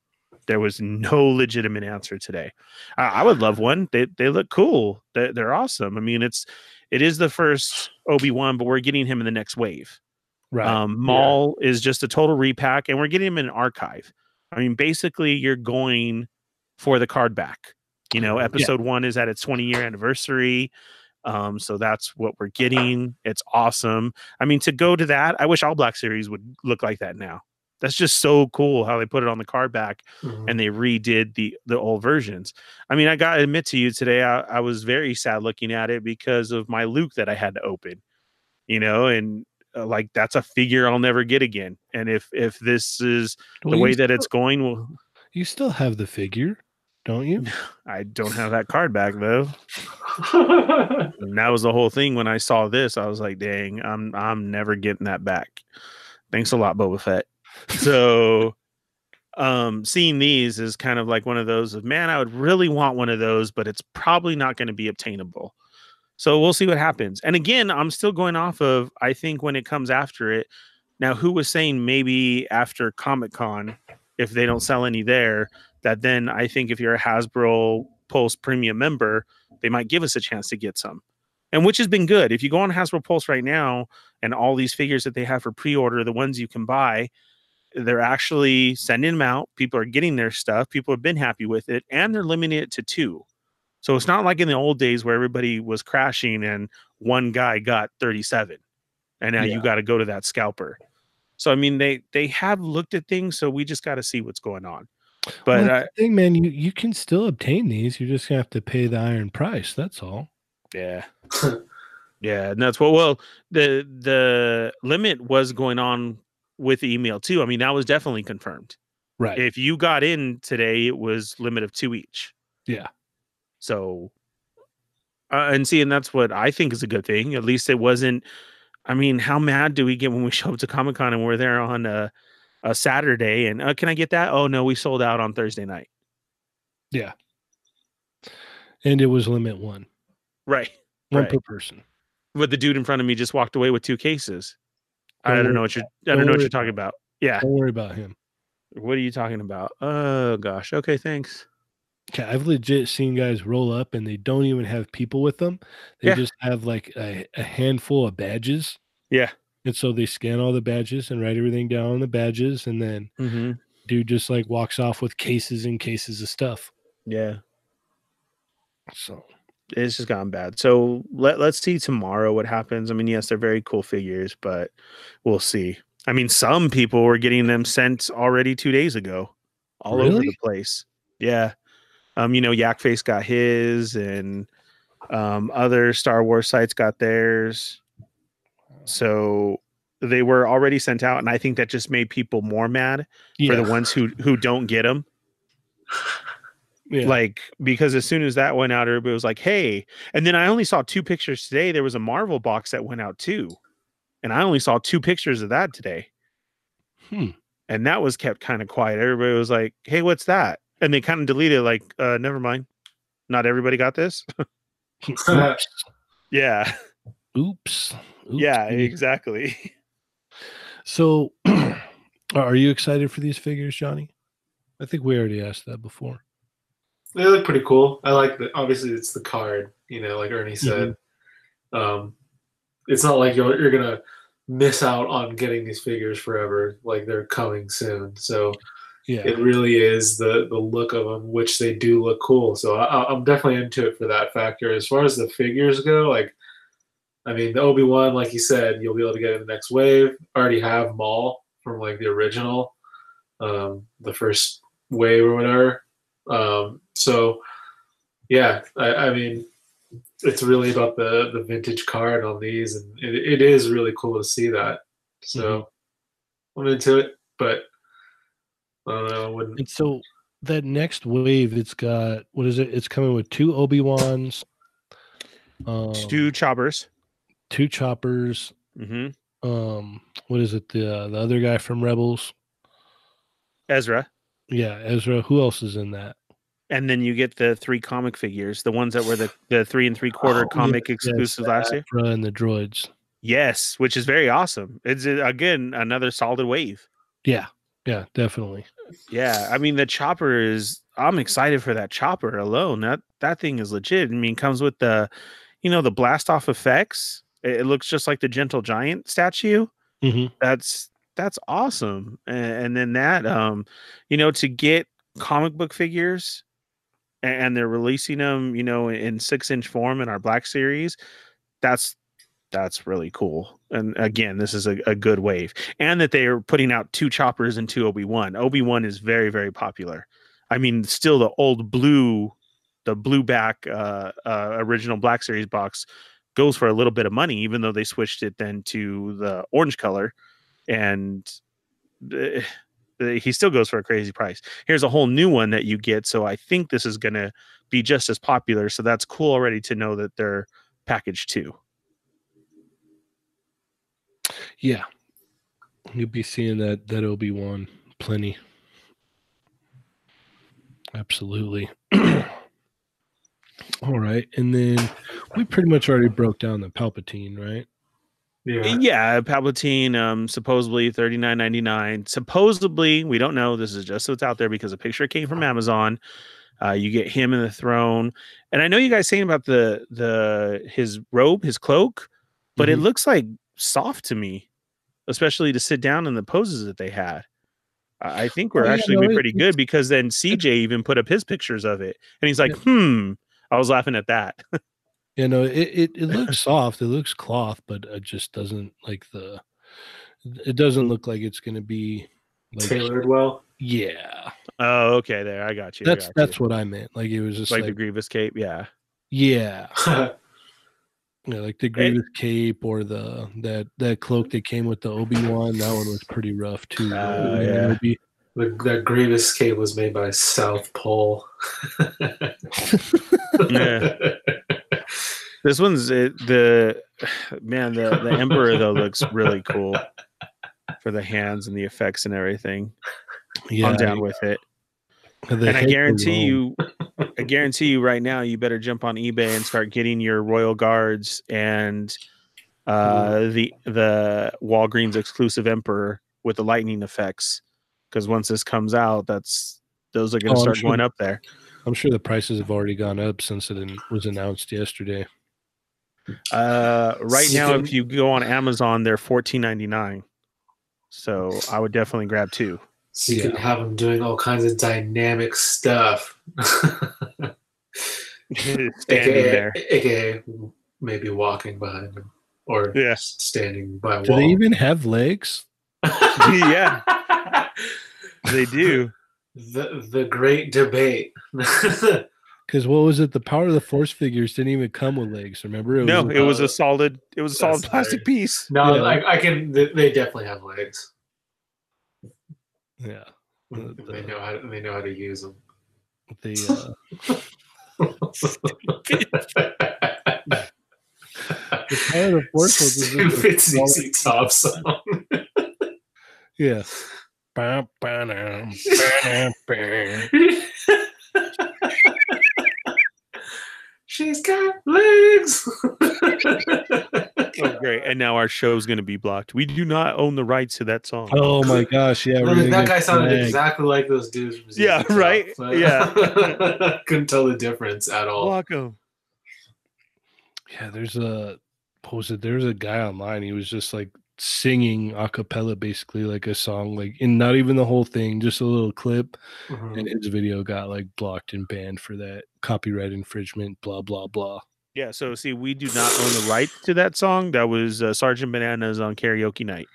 there was no legitimate answer today. I, I would love one. They they look cool. They, they're awesome. I mean, it's it is the first Obi Wan, but we're getting him in the next wave. right. Um, Maul is just a total repack, and we're getting him in an archive. I mean, basically, you're going for the card back. You know, episode one is at its 20 year anniversary. Um, so that's what we're getting. It's awesome. I mean, to go to that, I wish all Black Series would look like that now. That's just so cool how they put it on the card back Mhm. and they redid the the old versions. I mean, I gotta admit to you today, I, I was very sad looking at it because of my Luke that I had to open. You know, and uh, like that's a figure I'll never get again. And if if this is Well, the way that still- it's going, well, you still have the figure, don't you? [laughs] I don't have that card back though. [laughs] And that was the whole thing when I saw this. I was like, dang, I'm I'm never getting that back. Thanks a lot, Boba Fett. So um seeing these is kind of like one of those of man, I would really want one of those, but it's probably not going to be obtainable. So we'll see what happens. And again, I'm still going off of I think when it comes after it. Now, who was saying maybe after Comic Con, if they don't sell any there, that then I think if you're a Hasbro Pulse premium member, they might give us a chance to get some. And which has been good. If you go on Hasbro Pulse right now and all these figures that they have for pre-order, the ones you can buy, they're actually sending them out. People are getting their stuff. People have been happy with it, and they're limiting it to two. So it's not like in the old days where everybody was crashing and one guy got 37, and now you got to go to that scalper. So I mean, they they have looked at things, so we just got to see what's going on. But well, uh, that's thing, man, you you can still obtain these. You're just gonna have to pay the iron price. That's all. Yeah. [laughs] yeah, and that's what well, the the limit was going on with the email too. I mean, that was definitely confirmed. Right. If you got in today, it was limit of two each. Yeah. So uh, and see, and that's what I think is a good thing. At least it wasn't I mean, how mad do we get when we [laughs] show up to Comic Con and we're there on a a Saturday and uh, can I get that? Oh no, we sold out on Thursday night. Yeah. And it was limit one, Right. one Right. per person. But the dude in front of me just walked away with two cases. I Don't don't know what you're I don't don't know what you're talking about. Yeah. Don't worry about him. What are you talking about? Oh gosh. Okay, thanks. Okay, I've legit seen guys roll up and they don't even have people with them. They Yeah. just have like a, a handful of badges. Yeah. And so they scan all the badges and write everything down on the badges. And then Mm-hmm. dude just like walks off with cases and cases of stuff. Yeah, So it's just gotten bad. So let let's see tomorrow what happens. I mean, yes, they're very cool figures, but we'll see. I mean, some people were getting them sent already two days ago, all over the place. Yeah, um, you know, Yak Face got his, and um, other Star Wars sites got theirs. So they were already sent out, and I think that just made people more mad yeah, for the ones who who don't get them. [laughs] yeah. like because as soon as that went out everybody was like hey and then i only saw two pictures today there was a marvel box that went out too and i only saw two pictures of that today Hmm. and that was kept kind of quiet everybody was like hey what's that and they kind of deleted like uh never mind not everybody got this yeah [laughs] Oops. Yeah Oopsie. exactly [laughs] So, [clears throat] are you excited for these figures, Johnny? I think we already asked that before. They look pretty cool. I like the obviously it's the card, you know, like Ernie said. Um, it's not like you're you're gonna miss out on getting these figures forever. Like they're coming soon, so Yeah. it really is the the look of them, which they do look cool. So I, I'm definitely into it for that factor. As far as the figures go, like I mean, the Obi Wan, like you said, you'll be able to get in the next wave. Already have Maul from like the original, um, the first wave or whatever. Um, so yeah, I, I mean, it's really about the the vintage card on these, and it, it is really cool to see that. So I'm into it, but I don't know. I wouldn't And so that next wave, it's got what is it? It's coming with two Obi Wans, um, two choppers two choppers. hmm Um, what is it? The uh, the other guy from Rebels. ezra Yeah, Ezra. Who else is in that? and then you get the three comic figures the ones that were the, [sighs] the three and three quarter Oh, comic yes, exclusive the last year and the droids. Yes, which is very awesome. It's uh, again another solid wave. Yeah, yeah, definitely. Yeah, I mean the chopper is. I'm excited for that chopper alone. That that thing is legit. I mean, it comes with the, you know, the blast off effects. It, looks just like the gentle giant statue. hmm That's that's awesome. And, and then that, um, you know, to get comic book figures, a- and they're releasing them, you know, in six inch form in our Black Series. That's that's really cool. And again, this is a, a good wave. And that they are putting out two choppers and two Obi Wan. Obi Wan is very very popular. I mean, still the old blue, the blue back uh, uh, original Black Series box goes for a little bit of money, even though they switched it then to the orange color, and eh, he still goes for a crazy price. Here's a whole new one that you get, so I think this is going to be just as popular. So that's cool already to know that they're packaged too. Yeah, you'll be seeing that that Obi Wan plenty. Absolutely. [clears throat] All right, and then we pretty much already broke down the Palpatine, right? yeah. Yeah, Palpatine, um, supposedly thirty nine ninety nine. Supposedly, we don't know. This is just what's out there because a picture came from Amazon. Uh, you get him in the throne, and I know you guys saying about the the his robe, his cloak, but it Mhm. looks like soft to me, especially to sit down in the poses that they had. I I think we're Oh, yeah, actually no, be pretty good because then CJ even put up his pictures of it, and he's like, "Hmm." I was laughing at that. [laughs] You know, it, it, it looks soft. It looks cloth, but it just doesn't like the. It doesn't look like it's going to be like Tailored well. yeah. oh, okay, there, I got you. I That's got that's you. what I meant. Like it was just like, like, the Grievous cape, yeah. yeah, [laughs] yeah, like the It- Grievous cape or the that that cloak that came with the Obi Wan. That one was pretty rough too. Ah, the Oh, yeah. Obi. The, that Grievous cape was made by South Pole. Yeah. This one's it, the man. The the Emperor though looks really cool for the hands and the effects and everything. Yeah, I'm down with it, the and I guarantee you, I guarantee you right now, you better jump on eBay and start getting your Royal Guards and uh, the the Walgreens exclusive Emperor with the lightning effects. Because once this comes out, that's those are going Oh, to I'm start sure- going up there. I'm sure the prices have already gone up since it was announced yesterday. Uh, right now, if you go on Amazon, they're fourteen ninety nine. So I would definitely grab two. So you Yeah. can have them doing all kinds of dynamic stuff. [laughs] [laughs] Standing AKA, there. AKA maybe walking behind him or Yeah. standing by a Do wall. they even have legs? [laughs] Yeah. They do. the the great debate. [laughs] Because what was it? The power of the force figures didn't even come with legs. Remember? It no, was, it was uh, a solid. It was a solid that's plastic hilarious. piece. no, Yeah. I, I can. They, they definitely have legs. yeah. The- they know how. To, they know how to use them. The uh, the power of the force was just a Stupid solid- ZZ Top song. Yeah. Ba, ba, na, [laughs] ba, na, ba. She's got legs. Oh, great! And now our show's going to be blocked. We do not own the rights to that song. Oh my gosh! Yeah, we're Look, gonna that guy sounded flagged. exactly like those dudes from Yeah, Top, right? but- Yeah. [laughs] couldn't tell the difference at all. Block 'em. Yeah, there's a posted. There's a guy online. He was just like singing a cappella, basically like a song, like and not even the whole thing, just a little clip. Mhm. And his video got like blocked and banned for that copyright infringement. Blah blah blah. Yeah. So see, we do not own the rights to that song. That was uh, Sergeant Bananas on karaoke night.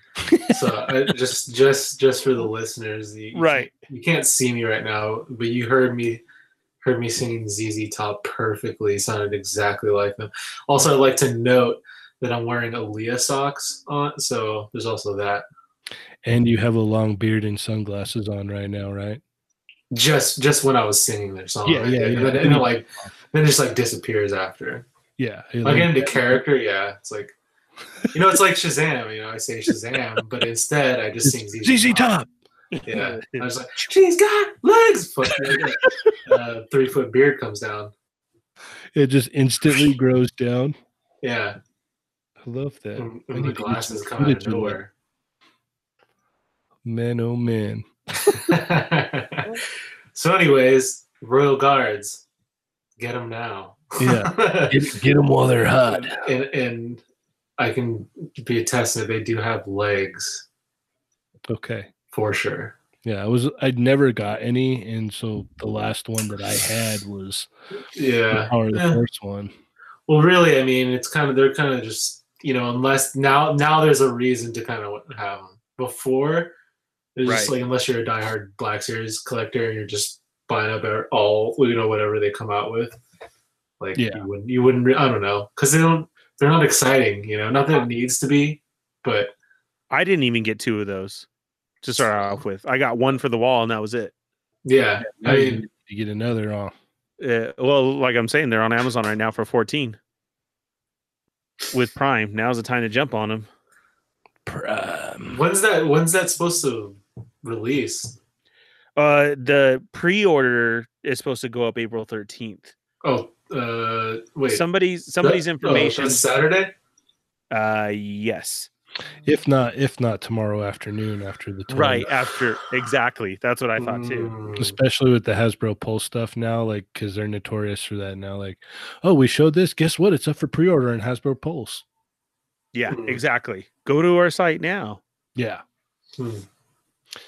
so uh, just just just for the listeners you, you Right. you can't see me right now but you heard me heard me singing ZZ Top perfectly sounded exactly like them also I'd like to note that I'm wearing Aaliyah socks on so there's also that And you have a long beard and sunglasses on right now, right? just just when I was singing their song Yeah, I yeah, yeah. and, then, and then like then it just like disappears after Yeah. like- get into character yeah it's like you know it's like Shazam you know I say Shazam but instead I just sing ZZ, Top. Yeah, I was [laughs] like, she's got legs. Foot, uh, three foot beard comes down. It just instantly grows down. Yeah, love that. and the glasses come out of nowhere. Man, oh man. [laughs] so, anyways, Royal Guards, get them now. Yeah. [laughs] Get, get them while they're hot. and, and I can be that they do have legs Okay. for sure. Yeah, I was I'd never got any, and so the last one that I had was the Yeah. power of the Yeah. force one. Well, really, I mean, it's kind of they're kind of just you know, unless now now there's a reason to kind of have them. Before, it's just like unless you're a diehard Black Series collector and you're just buying up all you know whatever they come out with, like Yeah. you wouldn't you wouldn't re- I don't know because they don't they're not exciting. You know, not that it needs to be, but I didn't even get two of those to start off with. I got one for the wall, and that was it. yeah, Now I you mean, need to get another on. Uh, well, like I'm saying, they're on Amazon right now for 14 with Prime. Now's the time to jump on them. Prime. when's that when's that supposed to release? Uh, the pre-order is supposed to go up April 13th. Oh, uh, wait, Somebody's somebody's that- oh, information. that's Saturday. uh, yes, If not, if not tomorrow afternoon after the tour. right after exactly. That's what I thought too. Mm. Especially with the Hasbro Pulse stuff now, like because they're notorious for that now. Like, oh, we showed this. Guess what? It's up for pre-order in Hasbro Pulse. Yeah, Mm. exactly. Go to our site now. Yeah. Hmm.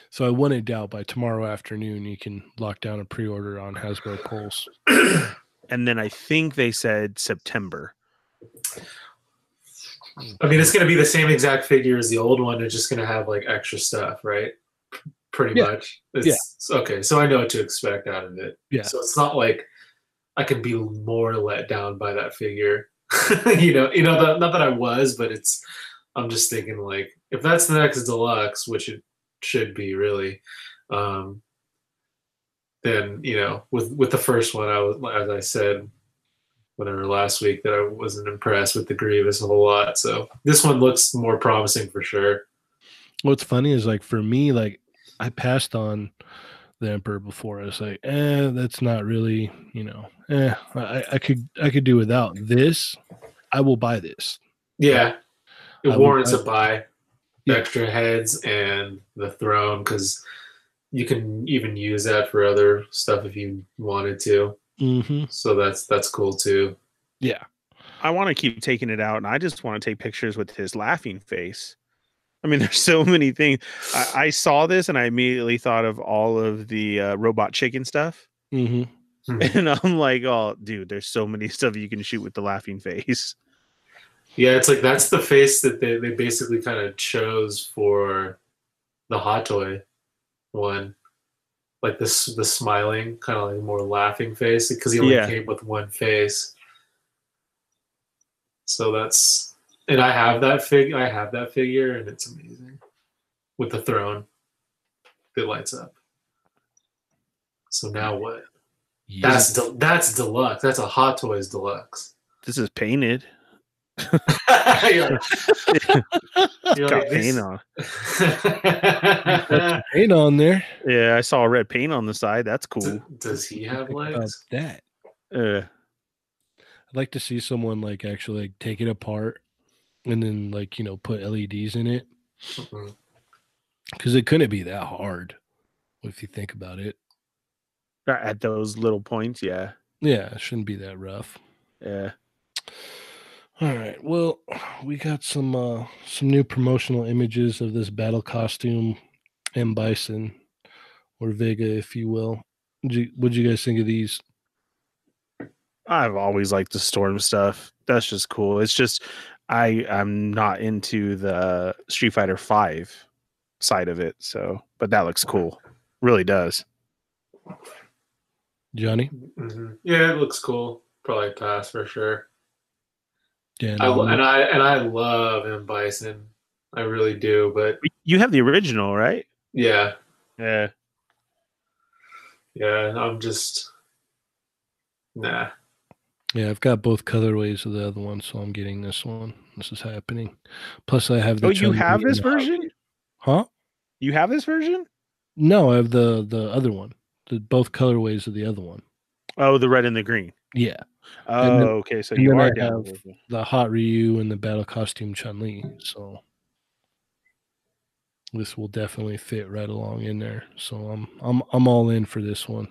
So I wouldn't doubt by tomorrow afternoon you can lock down a pre-order on Hasbro Pulse. [coughs] And then I think they said September. I mean, it's going to be the same exact figure as the old one. It's just going to have like extra stuff, right? Pretty Yeah. much. It's, Okay, so I know what to expect out of it. Yeah. So it's not like I can be more let down by that figure. [laughs] you know, you know, not that I was, but it's. I'm just thinking like if that's the next deluxe, which it should be really, um, then you know, with with the first one, I was as I said, whatever last week that I wasn't impressed with the Grievous a whole lot. So this one looks more promising for sure. What's funny is like for me, like I passed on the Emperor before. I was like, eh, that's not really, you know, eh, I, I could I could do without this. I will buy this. Yeah, it I warrants buy- a buy. Yeah. Extra heads and the throne because you can even use that for other stuff if you wanted to. Hmm So that's that's cool too. Yeah. I want to keep taking it out, and I just want to take pictures with his laughing face. I mean, [laughs] there's so many things. I, I saw this and I immediately thought of all of the uh, robot chicken stuff. hmm [laughs] And I'm like, oh, dude, there's so many [laughs] stuff you can shoot with the laughing face. Yeah, it's like that's the face that they, they basically kind of chose for the hot toy one. Like this the smiling, kind of like more laughing face because he only Yeah. came with one face. So that's and I have that fig I have that figure and it's amazing. With the throne it lights up. So now what? That's de- that's deluxe. That's a Hot Toys deluxe. This is painted. You're like- [laughs] You're Got like, paint [laughs] on. Ain't on there. Yeah, I saw red paint on the side. That's cool. D- Does he have Think legs? that. Uh, I'd like to see someone like actually like take it apart and then like you know put LEDs in it because it couldn't be that hard if you think about it. at those little points, yeah, Yeah, it shouldn't be that rough. yeah. All right. Well, we got some uh some new promotional images of this battle costume and Bison or Vega, if you will. What'd you, what'd you guys think of these? I've always liked the storm stuff. That's just cool. It's just I I'm not into the Street Fighter Five side of it. So, but that looks cool. Really does. Johnny? Mhm. Yeah, it looks cool. Probably pass for sure. Dan? I, lo- and I and I love M Bison. I really do. But You have the original, right? yeah, Yeah. yeah, I'm just nah. Yeah, I've got both colorways of the other one, so I'm getting this one. This is happening. Plus, I have the. Oh, you Chun-Li have this version? Huh? You have this version? No, I have the the other one. The both colorways of the other one. Oh, the red and the green. Yeah, Oh, then- okay. So you are down. have- the hot Ryu and the battle costume Chun Li. So this will definitely fit right along in there. So I'm I'm I'm all in for this one.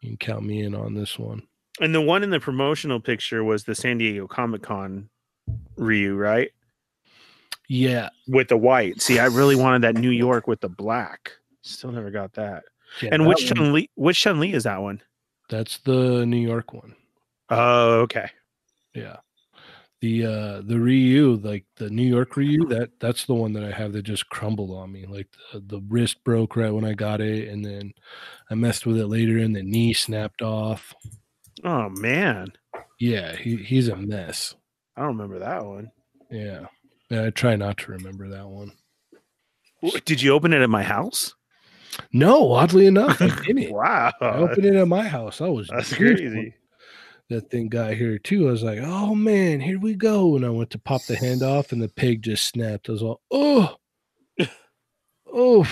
You can count me in on this one. And the one in the promotional picture was the San Diego Comic Con Ryu, right? Yeah. With the white. See, I really wanted that New York with the black. Still never got that. yeah and that which Chun Li? Which Chun Li is that one? That's the New York one. Oh, okay. Yeah. The uh the Ryu, like the New York Ryu, that that's the one that I have that just crumbled on me. Like the, the wrist broke right when I got it, and then I messed with it later and the knee snapped off. Oh man, Yeah, he, he's a mess. I don't remember that one. Yeah. Yeah, I try not to remember that one. Did you open it at my house? No, oddly enough, I [laughs] didn't. Wow, I opened it at my house. I was that's crazy. That thing got here too. I was like, "Oh man, here we go!" And I went to pop the hand off, and the pig just snapped. I was all, "Oh, oh."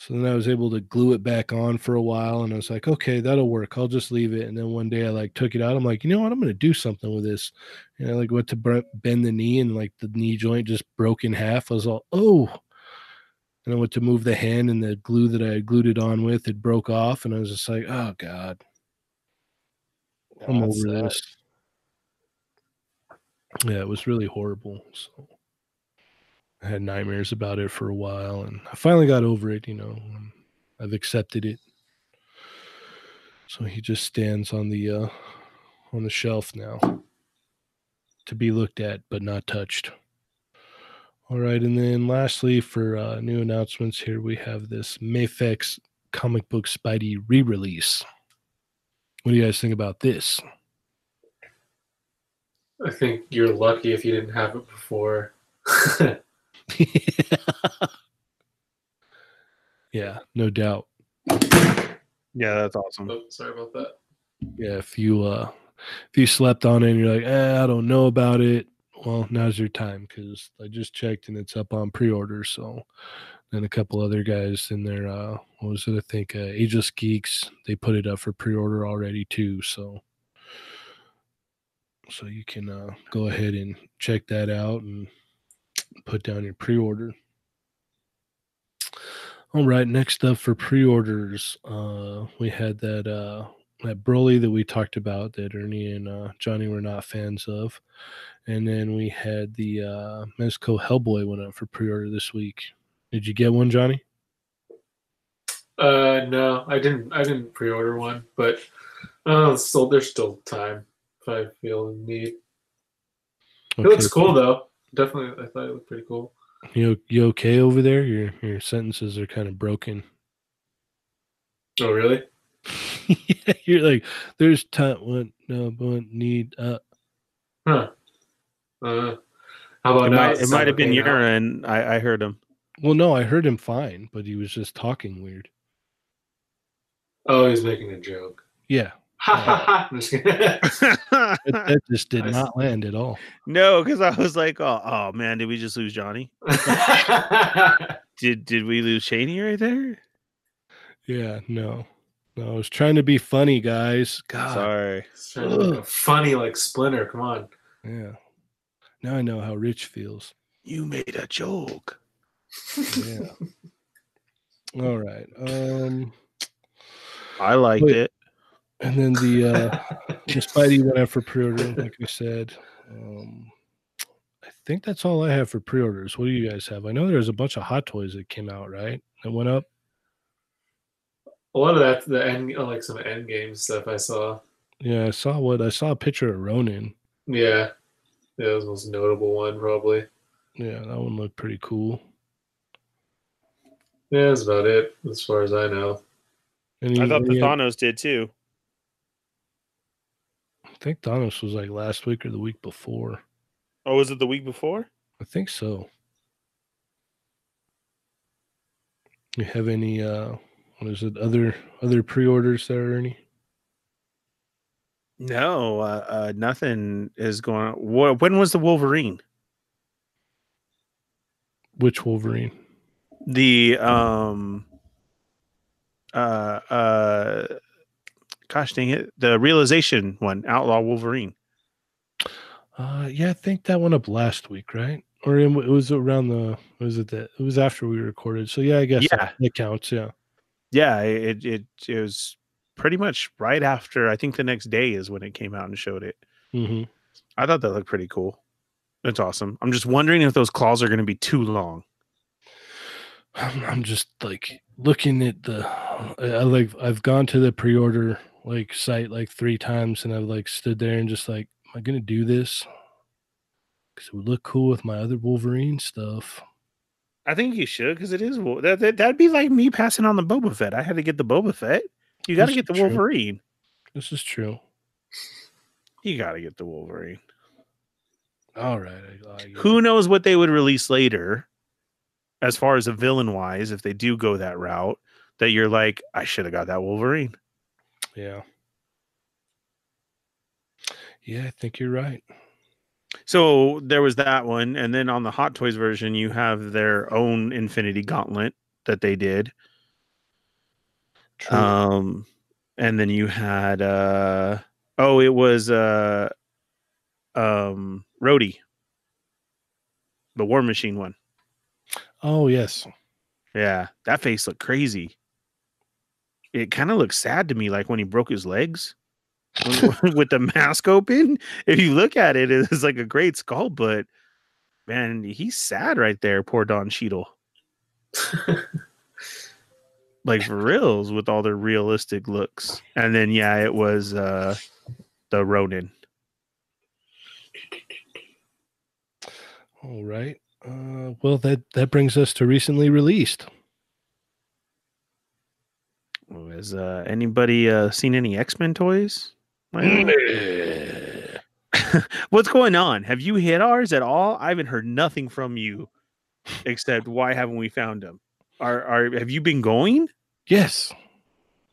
So then I was able to glue it back on for a while, and I was like, "Okay, that'll work. I'll just leave it." And then one day I like took it out. I'm like, "You know what? I'm gonna do something with this." And I like went to bend the knee, and like the knee joint just broke in half. I was all, "Oh." And I went to move the hand, and the glue that I had glued it on with it broke off, and I was just like, "Oh God." I'm That's over sad. this. Yeah, it was really horrible. So I had nightmares about it for a while, and I finally got over it. You know, um, I've accepted it. So he just stands on the uh, on the shelf now to be looked at but not touched. All right, and then lastly, for uh, new announcements, here we have this Mafex comic book Spidey re-release. What do you guys think about this? I think you're lucky if you didn't have it before. [laughs] [laughs] yeah, no doubt. Yeah, that's awesome. oh, sorry about that. Yeah, if you uh if you slept on it and you're like, eh, I don't know about it, well, now's your time because I just checked and it's up on pre-order. So then a couple other guys in there, uh what was it? I think uh Ageless Geeks, they put it up for pre-order already too. So so you can uh go ahead and check that out and put down your pre-order. All right, next up for pre-orders, uh we had that uh that Broly that we talked about that Ernie and uh, Johnny were not fans of, and then we had the uh, Mezco Hellboy went up for pre-order this week. Did you get one, Johnny? Uh, no, I didn't. I didn't pre-order one, but uh, still, there's still time if I feel the need. It looks cool though. Definitely, I thought it looked pretty cool. You you okay over there? Your your sentences are kind of broken. Oh, really? [laughs] [laughs] yeah, you're like, there's time. What? No, but need. Uh, Huh. Uh, how about It might, it might have been okay now? urine. I, I heard him. well, no, I heard him fine, but he was just talking weird. Oh, he's making a joke. Yeah, [laughs] Ha ha ha! Just [laughs] that, that just did Nice. not land at all. no, because I was like, oh, oh man, did we just lose Johnny? [laughs] Did did we lose Cheney right there? Yeah, no, no. I was trying to be funny, guys. God, Sorry. It's trying to look funny like Splinter. Come on. yeah. Now I know how Rich feels. You made a joke. Yeah. [laughs] all right. Um, I liked Wait. it. and then the uh, [laughs] the Spidey went out for pre-order, like I said. Um, I think that's all I have for pre-orders. What do you guys have? I know there's a bunch of Hot Toys that came out, right? That went up. A lot of that, the end, uh, like some end game stuff I saw. Yeah, I saw what I saw a picture of Ronin. Yeah, yeah, that was the most notable one probably. Yeah, that one looked pretty cool. Yeah, that's about it as far as I know. Any, I thought the Thanos did too. I think Thanos was like last week or the week before. Oh, was it the week before? I think so. You have any uh what is it, other other pre-orders there, Ernie? No, uh, uh, nothing is going. Wha when was the Wolverine? Which Wolverine? The um, uh, uh, gosh dang it, the realization one, Outlaw Wolverine. Uh yeah, I think that went up last week, right? Or it was around the was it that it was after we recorded. So yeah, I guess Yeah. that counts, yeah. Yeah, it, it it was pretty much right after. I think the next day is when it came out and showed it. hmm I thought that looked pretty cool. That's awesome. I'm just wondering if those claws are going to be too long. I'm, just like looking at the I, like I've gone to the pre-order like site like three times and I've like stood there and just like am I gonna do this? Because it would look cool with my other Wolverine stuff. I think you should because it is that, that that'd be like me passing on the Boba Fett. I had to get the Boba Fett. You got to get the true. Wolverine. This is true. You got to get the Wolverine. All right. I, I Who knows what they would release later, as far as a villain wise, if they do go that route. That you're like, I should have got that Wolverine. Yeah. Yeah, I think you're right. So there was that one, and then on the Hot Toys version, you have their own Infinity Gauntlet that they did. True. Um, and then you had uh oh, it was uh um Rhodey, the War Machine one. oh yes. Yeah, that face looked crazy. It kind of looked sad to me, like when he broke his legs [laughs] [laughs] with the mask open. If you look at it, it's like a great skull, but man, he's sad right there. Poor Don Cheadle. [laughs] like for reals with all their realistic looks. And then yeah, it was uh the Ronin. All right. Uh, well, that that brings us to recently released. Has uh, anybody uh, seen any X Men toys? [laughs] [laughs] What's going on? Have you hit ours at all? I haven't heard nothing from you, except why haven't we found them? Are are have you been going? Yes,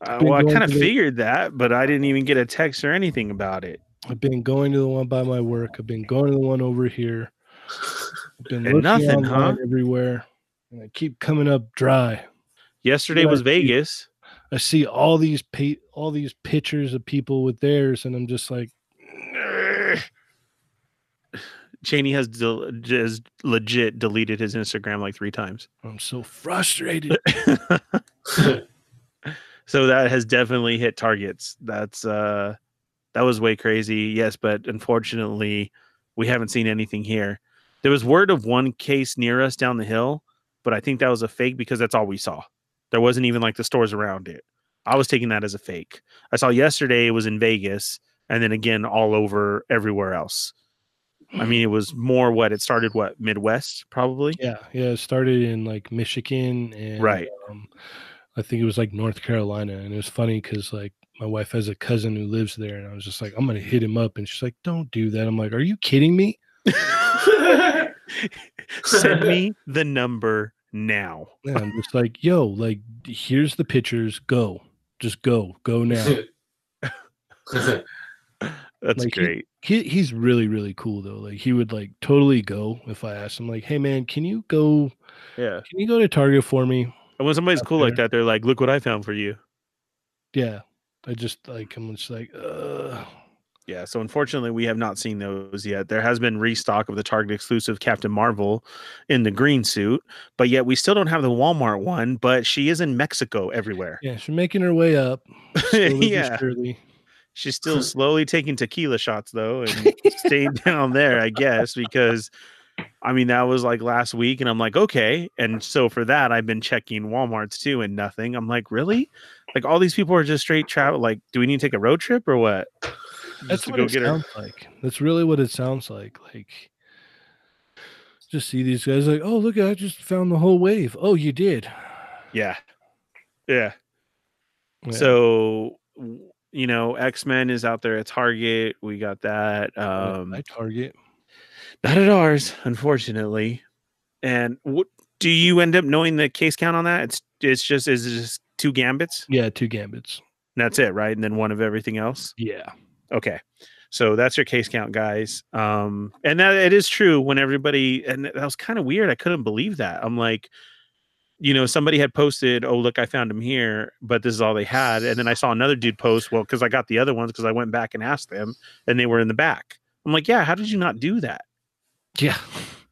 Uh, well, I kind of figured that, but I didn't even get a text or anything about it. I've been going to the one by my work. I've been going to the one over here. I've [laughs] been looking nothing, huh? everywhere, and I keep coming up dry. Yesterday was I see. Vegas. I see all these pa- all these pictures of people with theirs, and I'm just like. [sighs] Cheney has del- just legit deleted his Instagram like three times. I'm so frustrated. [laughs] [laughs] so that has definitely hit targets. That's uh that was way crazy. Yes, but unfortunately, we haven't seen anything here. There was word of one case near us down the hill, but I think that was a fake because that's all we saw. There wasn't even like the stores around it. I was taking that as a fake. I saw yesterday it was in Vegas and then again all over everywhere else. I mean, it was more what it started what Midwest probably. Yeah, yeah. It started in like Michigan and Right. Um, I think it was like North Carolina, and it was funny because like my wife has a cousin who lives there, and I was just like, I'm gonna hit him up, and she's like, Don't do that. I'm like, Are you kidding me? [laughs] Send me [laughs] the number now. Yeah, I'm just like, Yo, like here's the pictures. Go, just go, go now. [laughs] That's Like, he- great. he he's really really cool though. Like he would like totally go if I asked him like, Hey man, can you go? Yeah. Can you go to Target for me? And when somebody's Out cool like that, they're like, "Look what I found for you." Yeah, I just like I'm just like, uh, Yeah. So unfortunately, we have not seen those yet. There has been restock of the Target exclusive Captain Marvel in the green suit, but yet we still don't have the Walmart one. But she is in Mexico everywhere. yeah, she's making her way up. [laughs] yeah. surely. She's still [laughs] slowly taking tequila shots though, and staying [laughs] down there, I guess, because I mean that was like last week, and I'm like, okay. And so for that, I've been checking Walmart's too, and nothing. I'm like, really? Like all these people are just straight travel. Like, do we need to take a road trip or what? That's Just to what go it get her. sounds like. That's really what it sounds like. Like, just see these guys like, oh look, I just found the whole wave. Oh, you did. Yeah, yeah. Yeah. So you know, X Men is out there at Target. We got that. Um, I Target. Not at ours, unfortunately. And what do you end up knowing the case count on that? It's it's just is it just two gambits? Yeah, two gambits. That's it, right? And then one of everything else. Yeah. Okay. So that's your case count, guys. Um, and that it is true when everybody and that was kind of weird. I couldn't believe that. I'm like, you know, somebody had posted, "Oh, look, I found him here," but this is all they had. And then I saw another dude post, "Well, because I got the other ones because I went back and asked them, and they were in the back." I'm like, "Yeah, how did you not do that?" Yeah.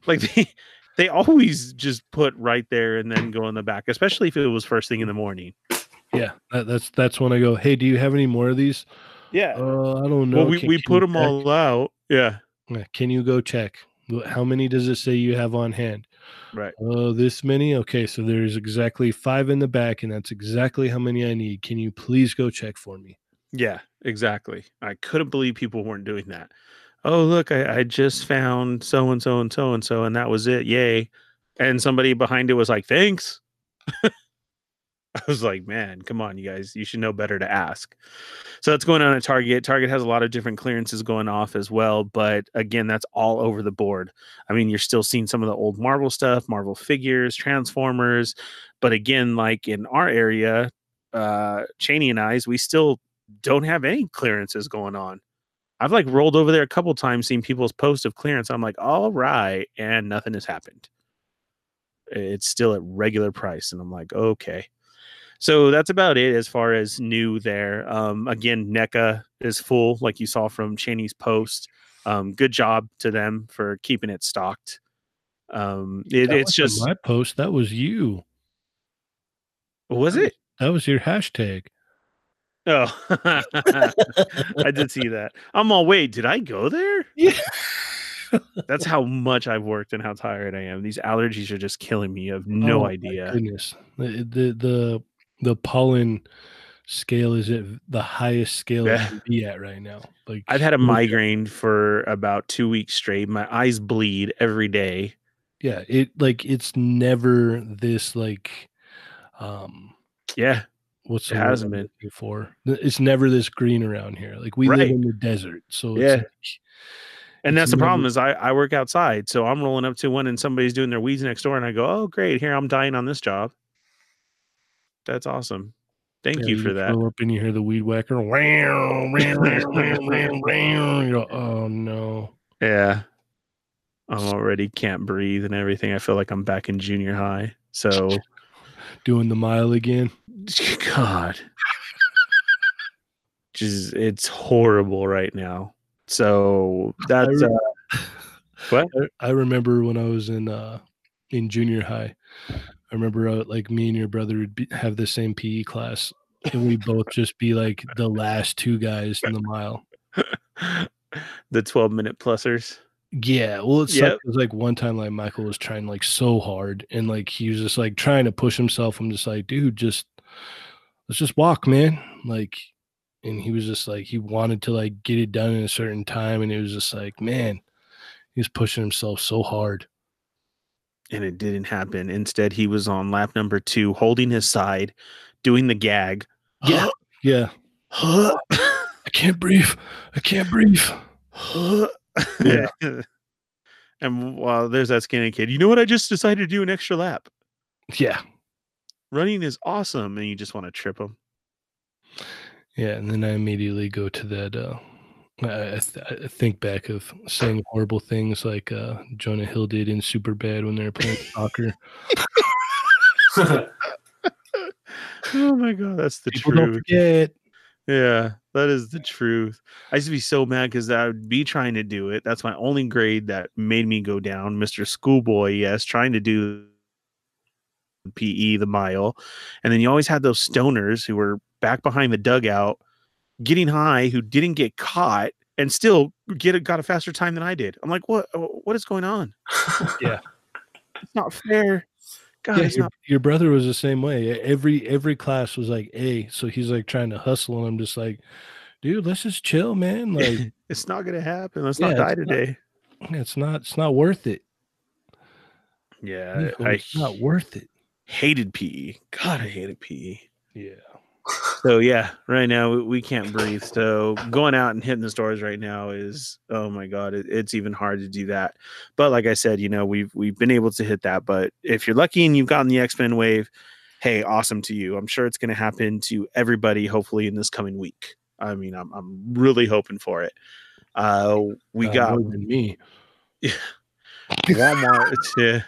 Like they they always just put right there and then go in the back, especially if it was first thing in the morning. Yeah. That, that's that's when I go, hey, do you have any more of these? Yeah. Uh, I don't know. well, we, Can- we can put them check?" all out. Yeah. Yeah, Can you go check? How many does it say you have on hand? Right. Oh, this many? Okay, so there's exactly five in the back, and that's exactly how many I need. Can you please go check for me? Yeah, exactly. I couldn't believe people weren't doing that. Oh, look, I, I just found so and so and so and so, and that was it. Yay. And somebody behind it was like, thanks. [laughs] I was like, man, come on, you guys. You should know better to ask. So that's going on at Target. Target has a lot of different clearances going off as well. But again, that's all over the board. I mean, you're still seeing some of the old Marvel stuff, Marvel figures, Transformers. But again, like in our area, uh, Cheney and I's, we still don't have any clearances going on. I've like rolled over there a couple times, seen people's posts of clearance. I'm like, all right, and nothing has happened. It's still at regular price, and I'm like, okay. So that's about it as far as new there. Um, again, NECA is full, like you saw from Cheney's post. Um, good job to them for keeping it stocked. Um, it, it's just my post. That was you. was it? That was your hashtag. Oh, I did see that. I'm all wait. Did I go there? Yeah. That's how much I've worked and how tired I am. These allergies are just killing me. You have no Oh, idea. Goodness, the, the the the pollen scale is at the highest scale Yeah. it can be at right now. Like I've had a migraine for about two weeks straight. My eyes bleed every day. Yeah, it like it's never this like um Yeah, what's It hasn't been. for? It's never this green around here. Like we live in the desert, so Yeah. like, and that's the problem is I, I work outside, so I'm rolling up to one and somebody's doing their weeds next door, and I go, "Oh, great! Here I'm dying on this job. That's awesome. Thank yeah, you for that." Up and you hear the weed whacker. You go, oh no. Yeah. I'm already can't breathe and everything. I feel like I'm back in junior high. So, [laughs] Doing the mile again. [laughs] God, just it's horrible right now. So that's re- uh, what? I, I remember when I was in uh in junior high. I remember uh, like me and your brother would be, have the same PE class and we both just be like the last two guys in the mile. [laughs] the 12 minute plusers. Yeah, well, it's Yep. was like one time like Michael was trying like so hard, and like he was just like trying to push himself. I'm just like, dude, just let's just walk, man. Like, and he was just like he wanted to like get it done in a certain time, and it was just like, man, he was pushing himself so hard. And it didn't happen. Instead, he was on lap number two, holding his side, doing the gag. Yeah, [gasps] yeah. [gasps] I can't breathe. I can't breathe. [laughs] yeah. and while there's that skinny kid, you know what? I just decided to do an extra lap. Yeah, Running is awesome, and you just want to trip them yeah. And then I immediately go to that. uh I, th- I think back of saying horrible things like uh Jonah Hill did in Superbad when they were playing soccer. Oh my god, that's the People don't truth. Yeah, that is the truth. I used to be so mad because I would be trying to do it. That's my only grade that made me go down. Mr. Schoolboy, yes, trying to do PE the mile. And then you always had those stoners who were back behind the dugout getting high who didn't get caught and still get a, got a faster time than I did. I'm like, what what is going on? Yeah. It's not fair. God, Yeah, it's your, not your brother was the same way. Every every class was like A, so he's like trying to hustle, and I'm just like, dude, let's just chill, man. [laughs] Like, it's not gonna happen. Let's Yeah, not die it's not- today. it's not it's not worth it. Yeah, Nico, I it's not worth it. Hated PE. God, I hated PE. Yeah. So yeah, right now we, we can't breathe. So going out and hitting the stores right now is oh my god, it, it's even hard to do that. But like I said, you know we've we've been able to hit that. But if you're lucky and you've gotten the X Men wave, hey, awesome to you. I'm sure it's going to happen to everybody. Hopefully in this coming week. I mean, I'm I'm really hoping for it. Uh, we Uh, got more than me. [laughs] Walmart. yeah.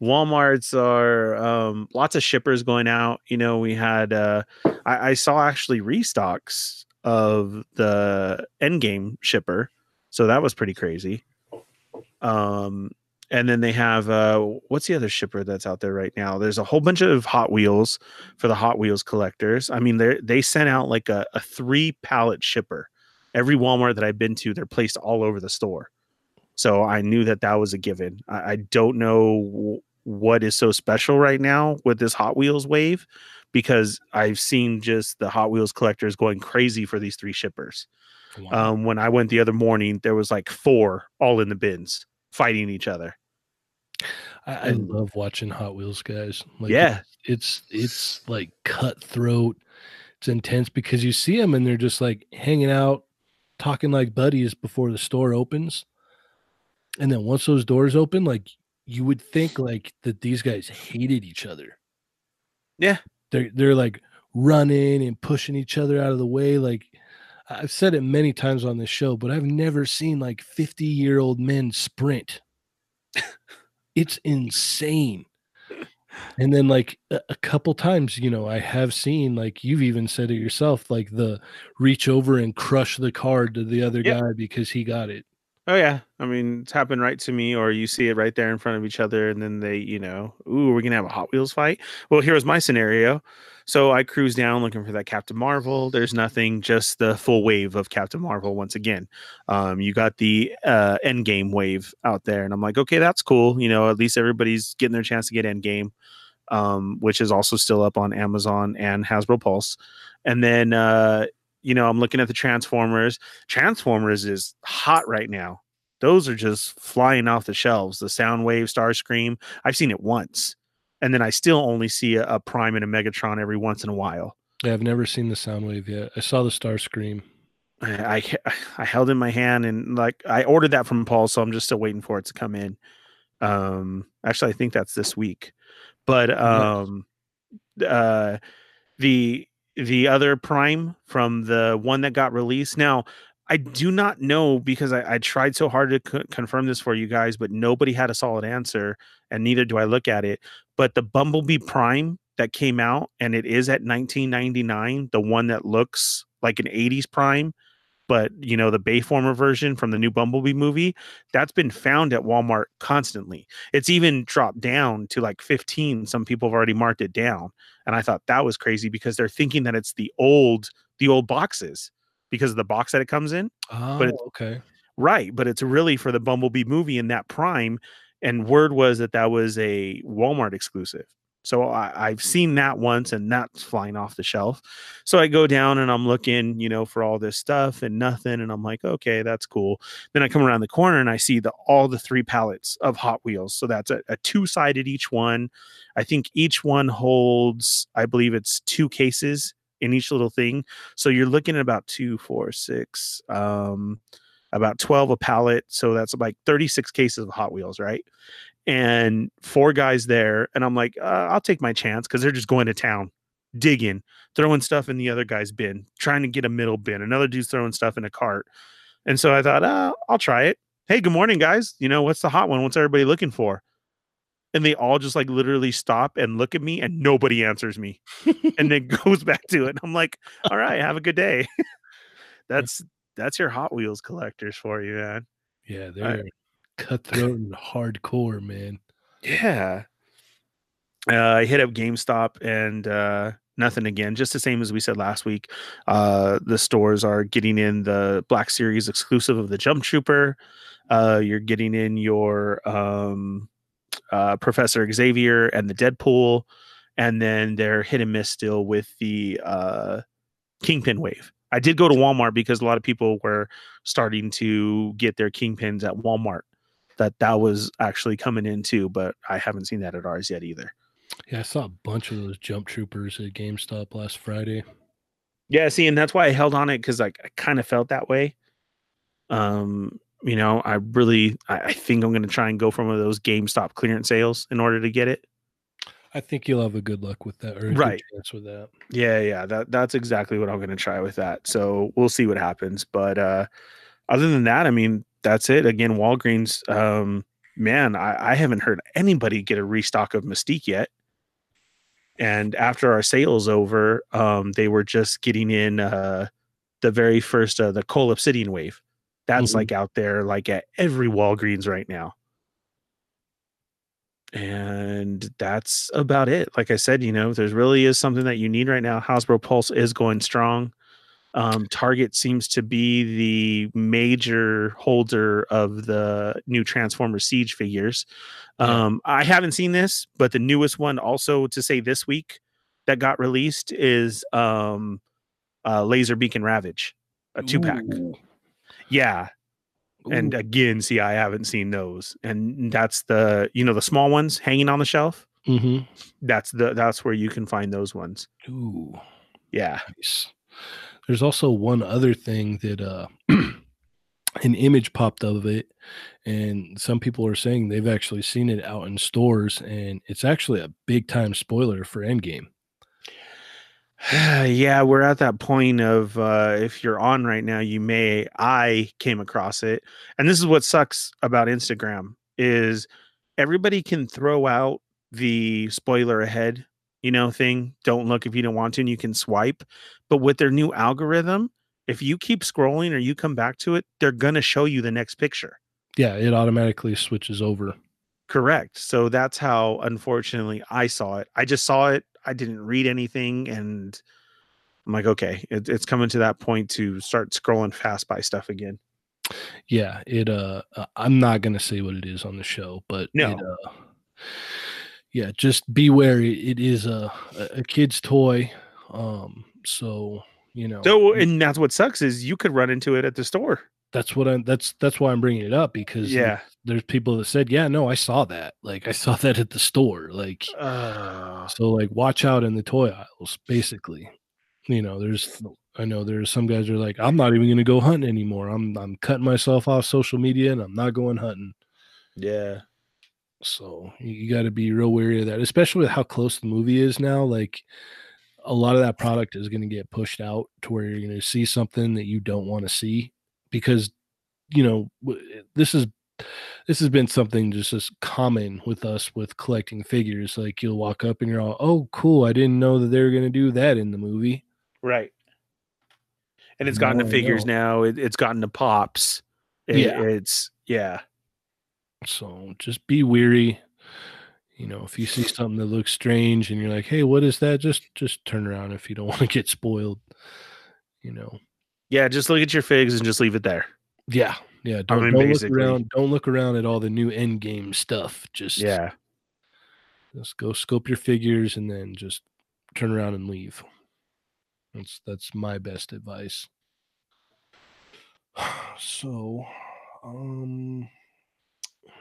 Walmart's are um, lots of shippers going out. You know, we had uh, I, I saw actually restocks of the Endgame shipper, so that was pretty crazy. Um, and then they have uh, what's the other shipper that's out there right now? There's a whole bunch of Hot Wheels for the Hot Wheels collectors. I mean, they they sent out like a, a three pallet shipper. Every Walmart that I've been to, they're placed all over the store. So I knew that that was a given. I, I don't know what is so special right now with this Hot Wheels wave because I've seen just the Hot Wheels collectors going crazy for these three shippers. Wow. Um, when I went the other morning, there was like four all in the bins fighting each other. I, I love watching Hot Wheels guys. Like, yeah, it's it's like cutthroat. It's intense because you see them and they're just like hanging out, talking like buddies before the store opens. And then once those doors open, like you would think like that these guys hated each other. Yeah. They're they're like running and pushing each other out of the way. Like I've said it many times on this show, but I've never seen like 50 year old men sprint. it's insane and then like a, a couple times you know i have seen like you've even said it yourself like the reach over and crush the card to the other Yep. guy because he got it Oh yeah, I mean it's happened right to me, or you see it right there in front of each other, and then they, you know, ooh, we're gonna have a Hot Wheels fight. Well, here was my scenario. So I cruise down looking for that Captain Marvel. There's nothing, just the full wave of Captain Marvel once again. Um, you got the uh, Endgame wave out there, and I'm like, okay, that's cool. You know, at least everybody's getting their chance to get Endgame, um, which is also still up on Amazon and Hasbro Pulse. And then, uh, you know, I'm looking at the Transformers. Transformers is hot right now. Those are just flying off the shelves. The Soundwave, Starscream. I've seen it once, and then I still only see a, a Prime and a Megatron every once in a while. yeah, i've never seen the Soundwave yet i saw the Starscream I, I [sighs] I held in my hand and like I ordered that from Paul, so I'm just still waiting for it to come in. Um, actually, I think that's this week. But um, uh, the the other Prime from the one that got released now. I do not know because I, I tried so hard to co- confirm this for you guys, but nobody had a solid answer, and neither do I look at it. But the Bumblebee Prime that came out, and it is at 1999, the one that looks like an 80s Prime, but you know the Bayformer version from the new Bumblebee movie that's been found at Walmart constantly. It's even dropped down to like 15. Some people have already marked it down, and I thought that was crazy because they're thinking that it's the old the old boxes because of the box that it comes in. Oh, But it's- oh, okay. Right, but it's really for the Bumblebee movie in that Prime, and word was that that was a Walmart exclusive. So I, I've seen that once, and that's flying off the shelf. So I go down and I'm looking, you know, for all this stuff and nothing, and I'm like, okay, that's cool. Then I come around the corner and I see the all the three pallets of Hot Wheels. So that's a, a two sided each one. I think each one holds, I believe it's two cases in each little thing. So you're looking at about two, four, six, um, about 12 a pallet. So that's like 36 cases of Hot Wheels, right? And four guys there. And I'm like, uh, I'll take my chance because they're just going to town, digging, throwing stuff in the other guy's bin, trying to get a middle bin. Another dude's throwing stuff in a cart. And so I thought, uh, I'll try it. Hey, good morning, guys. You know, what's the hot one? What's everybody looking for? And they all just like literally stop and look at me and nobody answers me [laughs] and then [laughs] goes back to it. And I'm like, all right, have a good day. [laughs] that's that's your Hot Wheels collectors for you, man. Yeah, they're cutthroat and hardcore, man. Yeah. Uh, I hit up GameStop and uh, nothing again. Just the same as we said last week. Uh, the stores are getting in the Black Series exclusive of the Jump Trooper. Uh, you're getting in your um, uh, Professor Xavier and the Deadpool, and then they're hit and miss still with the uh, Kingpin wave. I did go to Walmart because a lot of people were starting to get their Kingpins at Walmart. That that was actually coming in too, but I haven't seen that at ours yet either. Yeah, I saw a bunch of those jump troopers at GameStop last Friday. Yeah, see, and that's why I held on it because like I kind of felt that way. Um, you know, I really I, I think I'm gonna try and go for one of those GameStop clearance sales in order to get it. I think you'll have a good luck with that, or Right. chance with that. Yeah, yeah, that that's exactly what I'm gonna try with that. So we'll see what happens. But uh other than that, I mean, that's it. Again, Walgreens, um, man, I, I haven't heard anybody get a restock of Mystique yet. And after our sales over, um, they were just getting in uh the very first uh the Cull Obsidian wave. That's Mhm. like out there like at every Walgreens right now. And that's about it. Like I said, you know, if there's really is something that you need right now. Hasbro Pulse is going strong. Um, Target seems to be the major holder of the new Transformer Siege figures. Yeah. Um, I haven't seen this, but the newest one also to say this week that got released is um, uh, Laserbeak and Ravage, a two pack. Ooh. And again, see, I haven't seen those, and that's the you know the small ones hanging on the shelf. Mhm. That's the that's where you can find those ones. Ooh, Yeah. nice. There's also one other thing that uh [clears throat] an image popped up of it and some people are saying they've actually seen it out in stores and it's actually a big time spoiler for Endgame. [sighs] yeah, we're at that point of uh, if you're on right now, you may. I came across it, and this is what sucks about Instagram is everybody can throw out the spoiler ahead, you know, thing. Don't look if you don't want to, and you can swipe. But with their new algorithm, if you keep scrolling or you come back to it, they're gonna show you the next picture. Yeah, it automatically switches over. Correct. So that's how, unfortunately, I saw it. I just saw it. I didn't read anything, and I'm like, okay, it, it's coming to that point to start scrolling fast by stuff again. Yeah, it uh uh, I'm not to say what it is on the show, but No. it, uh yeah, just beware it, it is a a a kid's toy. Um so, you know. So, and that's what sucks is you could run into it at the store. That's what I'm that's that's why I'm bringing it up because Yeah. there's people that said, "Yeah, no, I saw that. Like I saw [laughs] that at the store." Like Uh, so like watch out in the toy aisles basically. You know, there's I know there's some guys are like, "I'm not even going to go hunting anymore. I'm I'm cutting myself off social media and I'm not going hunting." yeah. So you, you got to be real wary of that, especially with how close the movie is now. Like a lot of that product is going to get pushed out to where you're going to see something that you don't want to see because you know this is this has been something just as common with us with collecting figures. Like you'll walk up and you're all, "Oh, cool! I didn't know that they were going to do that in the movie." Right. and it's gotten No, to figures now. It, it's gotten to pops. It- Yeah. it's yeah. So just be weary. You know, if you see [laughs] something that looks strange and you're like, "Hey, what is that?" Just just turn around if you don't [laughs] want to get spoiled. You know. Yeah, just look at your figs and just leave it there. Yeah, yeah. Don't, mean, don't look around. Don't look around at all the new Endgame stuff. Just Yeah. just go scope your figures and then just turn around and leave. That's that's my best advice. [sighs] So, um,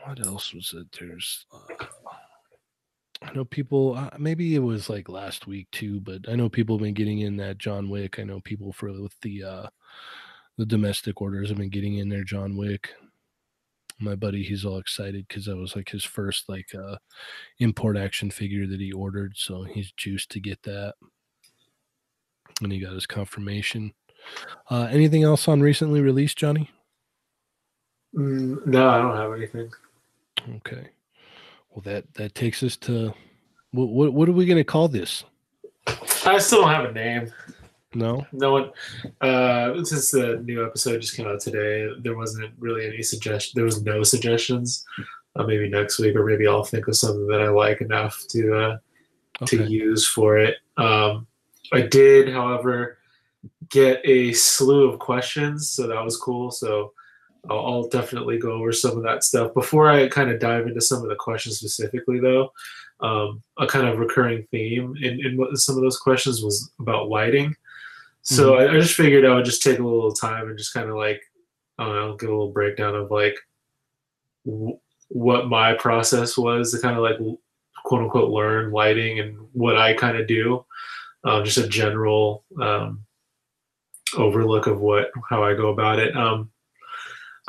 what else was it? There's, uh, I know people. Uh, maybe it was like last week too, but I know people have been getting in that John Wick. I know people for with the uh the domestic orders have been getting in their John Wick. My buddy, he's all excited because that was like his first like uh import action figure that he ordered, so he's juiced to get that. And he got his confirmation. Uh, anything else on recently released, Johnny? Mm, no, I don't have anything. Okay. Well, that that takes us to what what, what are we going to call this? I still don't have a name. No. No one, uh, since the new episode just came out today, there wasn't really any suggestion. There was no suggestions. Uh, maybe next week, or maybe I'll think of something that I like enough to uh, Okay. to use for it. Um, I did, however, get a slew of questions, so that was cool. So I'll, I'll definitely go over some of that stuff before I kind of dive into some of the questions specifically, though. Um, a kind of recurring theme in, in some of those questions was about lighting. So I, I just figured I would just take a little time and just kind of like, I don't know, give a little breakdown of like w- what my process was to kind of like quote unquote learn lighting and what I kind of do. Um, just a general um, overlook of what how I go about it. Um,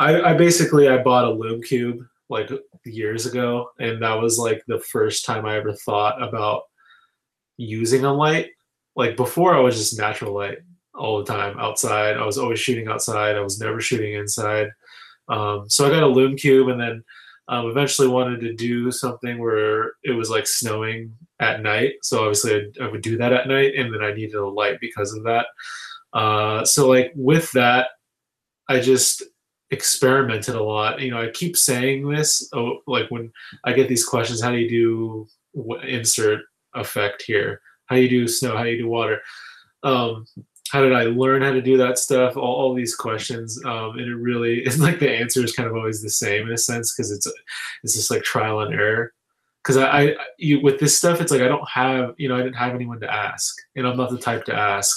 I, I basically I bought a Lume Cube like years ago, and that was like the first time I ever thought about using a light. Like before, I was just natural light all the time outside. I was always shooting outside. I was never shooting inside. Um, so I got a Lume Cube, and then um, eventually wanted to do something where it was like snowing at night. So obviously I'd, I would do that at night, and then I needed a light because of that. Uh, so like with that, I just experimented a lot. You know, I keep saying this. Oh, like when I get these questions, how do you do insert effect here? How do you do snow? How do you do water? Um, how did I learn how to do that stuff? All, all these questions, um, and it really [laughs] is like the answer is kind of always the same in a sense because it's it's just like trial and error. Because I, I you, with this stuff, it's like I don't have you know I didn't have anyone to ask, and I'm not the type to ask.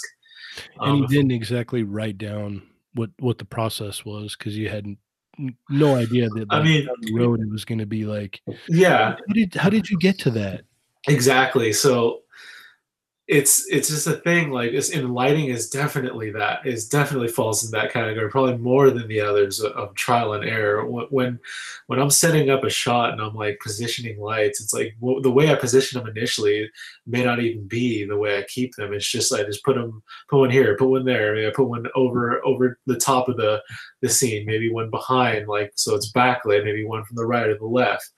And you Um, didn't exactly write down what what the process was because you had n- no idea that I mean- the road it was going to be like yeah, how did how did you get to that? Exactly so it's it's just a thing like it's in lighting is definitely that is definitely falls in that category probably more than the others of, of trial and error. When when i'm setting up a shot and i'm like positioning lights it's like well, the way i position them initially may not even be the way i keep them. It's just i just put them put one here put one there maybe i put one over over the top of the the scene maybe one behind like so it's backlit maybe one from the right or the left.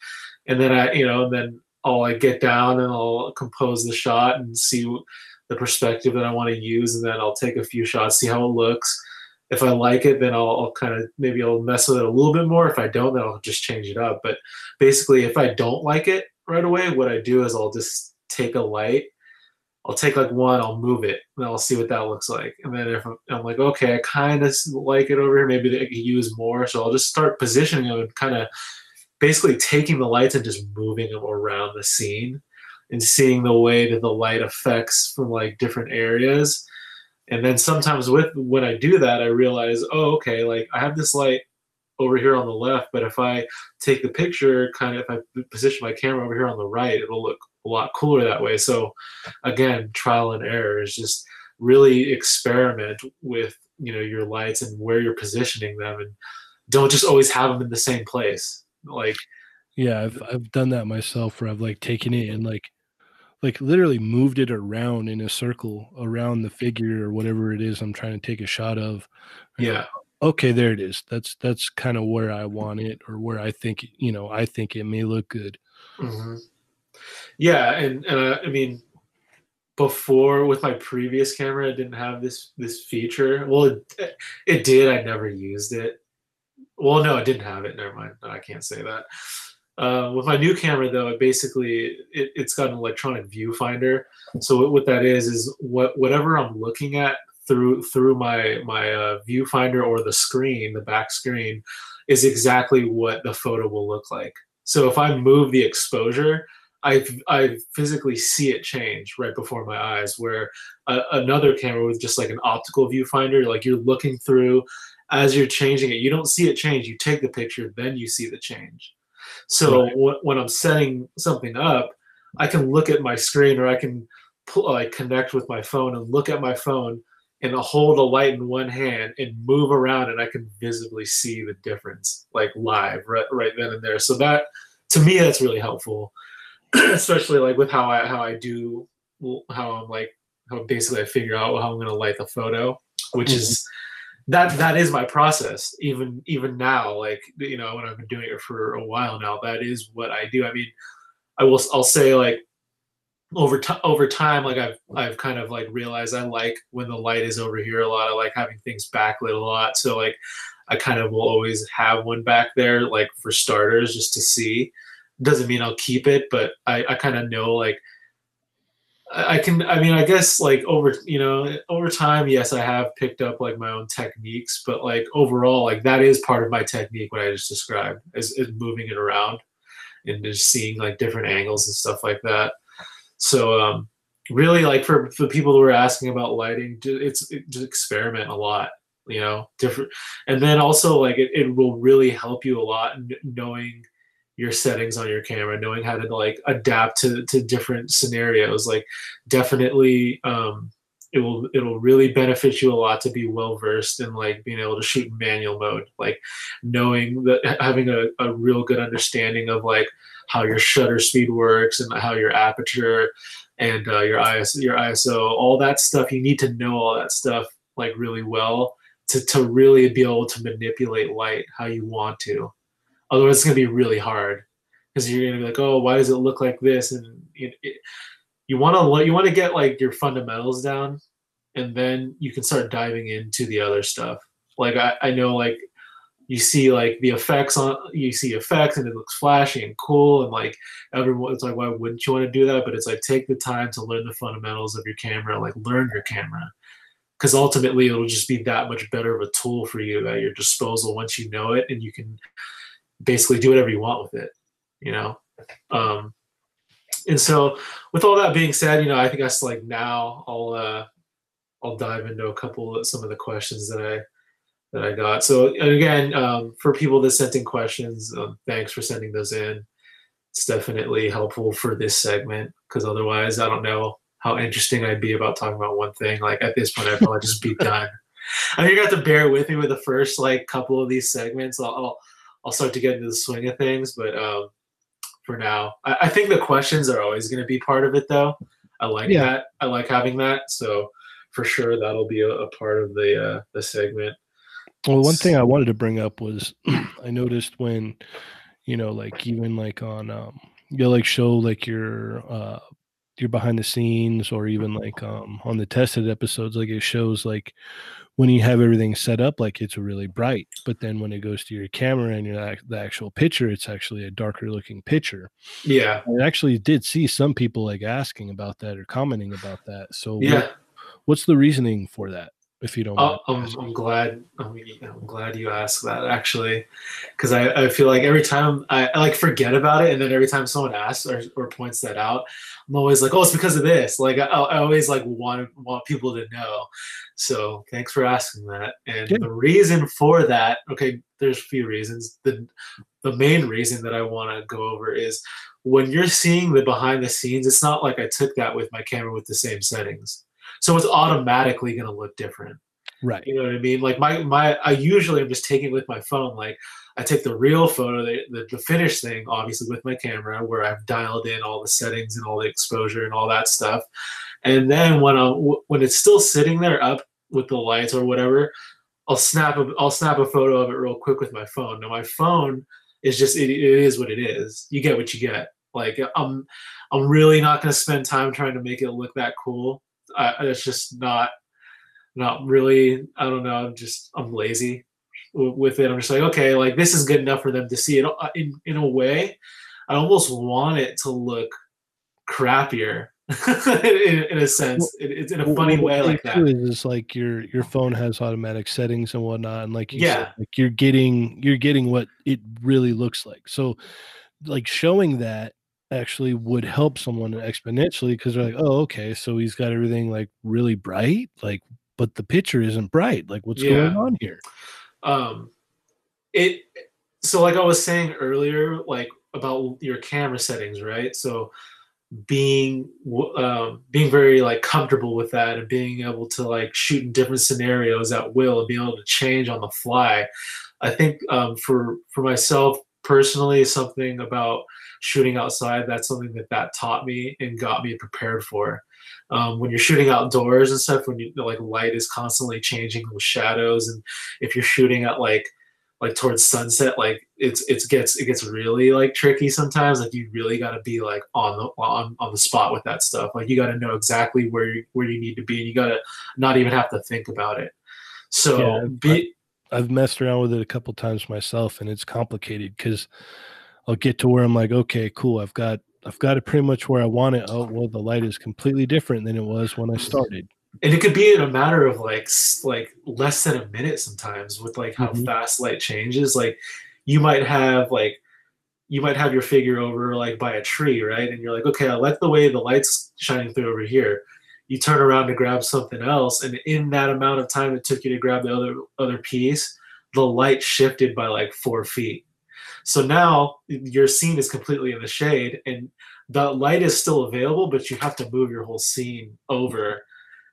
And then i you know and then I'll get down and I'll compose the shot and see the perspective that I want to use, and then I'll take a few shots, see how it looks. If I like it, then I'll, I'll kind of maybe I'll mess with it a little bit more. If I don't, then I'll just change it up. But basically, if I don't like it right away, what I do is I'll just take a light. I'll take like one, I'll move it, and I'll see what that looks like. And then if I'm, I'm like, okay, I kind of like it over here, maybe I could use more. So I'll just start positioning them and kind of basically taking the lights and just moving them around the scene and seeing the way that the light affects from like different areas. And then sometimes with when I do that, I realize, oh, okay, like I have this light over here on the left, but if I take the picture, kind of if I position my camera over here on the right, it'll look a lot cooler that way. So again, trial and error is just really experiment with you know your lights and where you're positioning them and don't just always have them in the same place like yeah i've i've done that myself where i've like taken it and like like literally moved it around in a circle around the figure or whatever it is i'm trying to take a shot of yeah like, okay there it is that's that's kind of where i want it or where i think you know i think it may look good hmm yeah and uh, i mean before with my previous camera, it didn't have this this feature. Well, it, it did. I never used it. Well, no, it didn't have it. Never mind. No, I can't say that. Uh, with my new camera, though, it basically it, it's got an electronic viewfinder. So what that is is what whatever I'm looking at through through my my uh, viewfinder or the screen, the back screen, is exactly what the photo will look like. So if I move the exposure, I I physically see it change right before my eyes. Where a, another camera with just like an optical viewfinder, like you're looking through as you're changing it, you don't see it change. You take the picture, then you see the change. So right. w- when I'm setting something up, I can look at my screen or I can pull, like connect with my phone and look at my phone and hold a light in one hand and move around and I can visibly see the difference like live right right then and there. So that to me that's really helpful, [clears throat] especially like with how I how I do how I'm like how basically I figure out how I'm going to light the photo, which mm-hmm. is that that is my process even even now like you know when i've been doing it for a while now that is what i do. I mean i will i'll say like over time over time like i've i've kind of like realized i like when the light is over here a lot. I like having things backlit a lot. So like i kind of will always have one back there like for starters just to see. Doesn't mean i'll keep it but i i kind of know like I can I mean I guess like over you know over time yes I have picked up like my own techniques but like overall like that is part of my technique what I just described is, is moving it around and just seeing like different angles and stuff like that. So um really like for, the people who are asking about lighting it's it, just experiment a lot you know different and then also like it, it will really help you a lot knowing your settings on your camera, knowing how to like adapt to, to different scenarios. Like definitely um, it will it'll really benefit you a lot to be well versed in like being able to shoot in manual mode. Like knowing that having a, a real good understanding of like how your shutter speed works and how your aperture and uh, your ISO, your ISO, all that stuff. You need to know all that stuff like really well to to really be able to manipulate light how you want to. Otherwise, it's going to be really hard because you're going to be like, oh, why does it look like this? And it, it, you want to you want to get like your fundamentals down, and then you can start diving into the other stuff. Like I, I know like you see like the effects on you see effects and it looks flashy and cool and like everyone it's like why wouldn't you want to do that but it's like take the time to learn the fundamentals of your camera like learn your camera because ultimately it'll just be that much better of a tool for you at your disposal once you know it and you can basically do whatever you want with it, you know. Um, and so, with all that being said, you know, I think that's like now I'll uh, I'll dive into a couple of some of the questions that I that I got. So again, um, for people that sent in questions, um, thanks for sending those in. It's definitely helpful for this segment because otherwise, I don't know how interesting I'd be about talking about one thing. Like at this point, I'd probably just be [laughs] done. I mean, you're have to bear with me with the first like couple of these segments. I'll, I'll I'll start to get into the swing of things. But um, for now, I, I, think the questions are always going to be part of it, though. I like yeah. that. I like having that. So for sure, that'll be a, a part of the uh, the segment. Well, one thing I wanted to bring up was [clears throat] I noticed when, you know, like even like on um, you'll like show like your uh your behind the scenes or even like um on the tested episodes, like it shows like when you have everything set up like it's really bright but then when it goes to your camera and your the actual picture it's actually a darker looking picture. Yeah. I actually did see some people like asking about that or commenting about that. So yeah. what, what's the reasoning for that if you don't oh, I'm, I'm, glad oh, I'm, I'm, glad you asked that actually. Because I, I feel like every time I, I, like forget about it and then every time someone asks or, or points that out i'm always like oh it's because of this. Like i, I always like want want people to know. So thanks for asking that. And yeah. the reason for that okay there's a few reasons. The the main reason that i want to go over is when you're seeing the behind the scenes it's not like i took that with my camera with the same settings so it's automatically going to look different. Right. You know what i mean? Like my my i usually am just taking with my phone. Like i take the real photo the, the, the finished thing obviously with my camera where i've dialed in all the settings and all the exposure and all that stuff. And then when i when it's still sitting there up with the lights or whatever i'll snap a i'll snap a photo of it real quick with my phone. Now my phone is just it, it is what it is. You get what you get. Like I'm I'm really not going to spend time trying to make it look that cool. I, it's just not not really. I don't know. I'm just I'm lazy with it. I'm just like okay, like this is good enough for them to see it. Uh, in in a way, I almost want it to look crappier [laughs] in, in, a sense. Well, it, it's in a funny way like that. Is, is like your your phone has automatic settings and whatnot, and like you yeah, said, like you're getting you're getting what it really looks like. So, like showing that actually would help someone exponentially because they're like, oh, okay, so he's got everything like really bright, like, but the picture isn't bright. Like, what's yeah. going on here? Um, it so like I was saying earlier, like about your camera settings, right? So being um, being very like comfortable with that and being able to like shoot in different scenarios at will and being able to change on the fly. I think um, for for myself personally, something about shooting outside that's something that that taught me and got me prepared for. Um, when you're shooting outdoors and stuff, when you like light is constantly changing with shadows, and if you're shooting at like like towards sunset like it's it gets it gets really like tricky sometimes like you really got to be like on the on, on the spot with that stuff like you got to know exactly where you where you need to be and you got to not even have to think about it so yeah, be, I've messed around with it a couple times myself and it's complicated because I'll get to where I'm like okay cool I've got I've got it pretty much where I want it. Oh well the light is completely different than it was when I started. And it could be in a matter of like like less than a minute sometimes with like how mm-hmm. fast light changes. Like you might have like you might have your figure over like by a tree right? And you're like okay i like the way the light's shining through over here. You turn around to grab something else and in that amount of time it took you to grab the other other piece the light shifted by like four feet so now your scene is completely in the shade and the light is still available but you have to move your whole scene over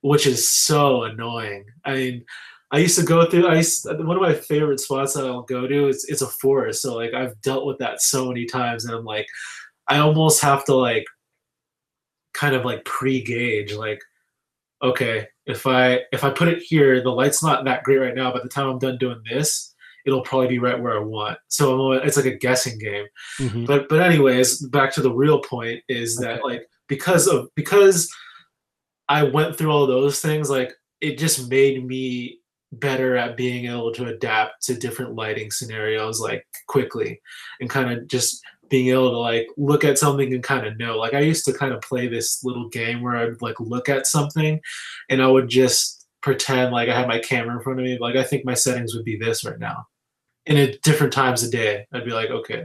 which is so annoying. I mean, I used to go through. I used, one of my favorite spots that I'll go to. It's it's a forest, so like I've dealt with that so many times, and I'm like, I almost have to like, kind of like pre-gauge, like, okay, if I if I put it here, the light's not that great right now. By the time I'm done doing this, it'll probably be right where I want. So it's like a guessing game. Mm-hmm. But but anyways, back to the real point is that like because of because I went through all those things, like it just made me better at being able to adapt to different lighting scenarios like quickly and kind of just being able to like look at something and kind of know like i used to kind of play this little game where i'd like look at something and i would just pretend like i had my camera in front of me like i think my settings would be this right now and at different times a day i'd be like okay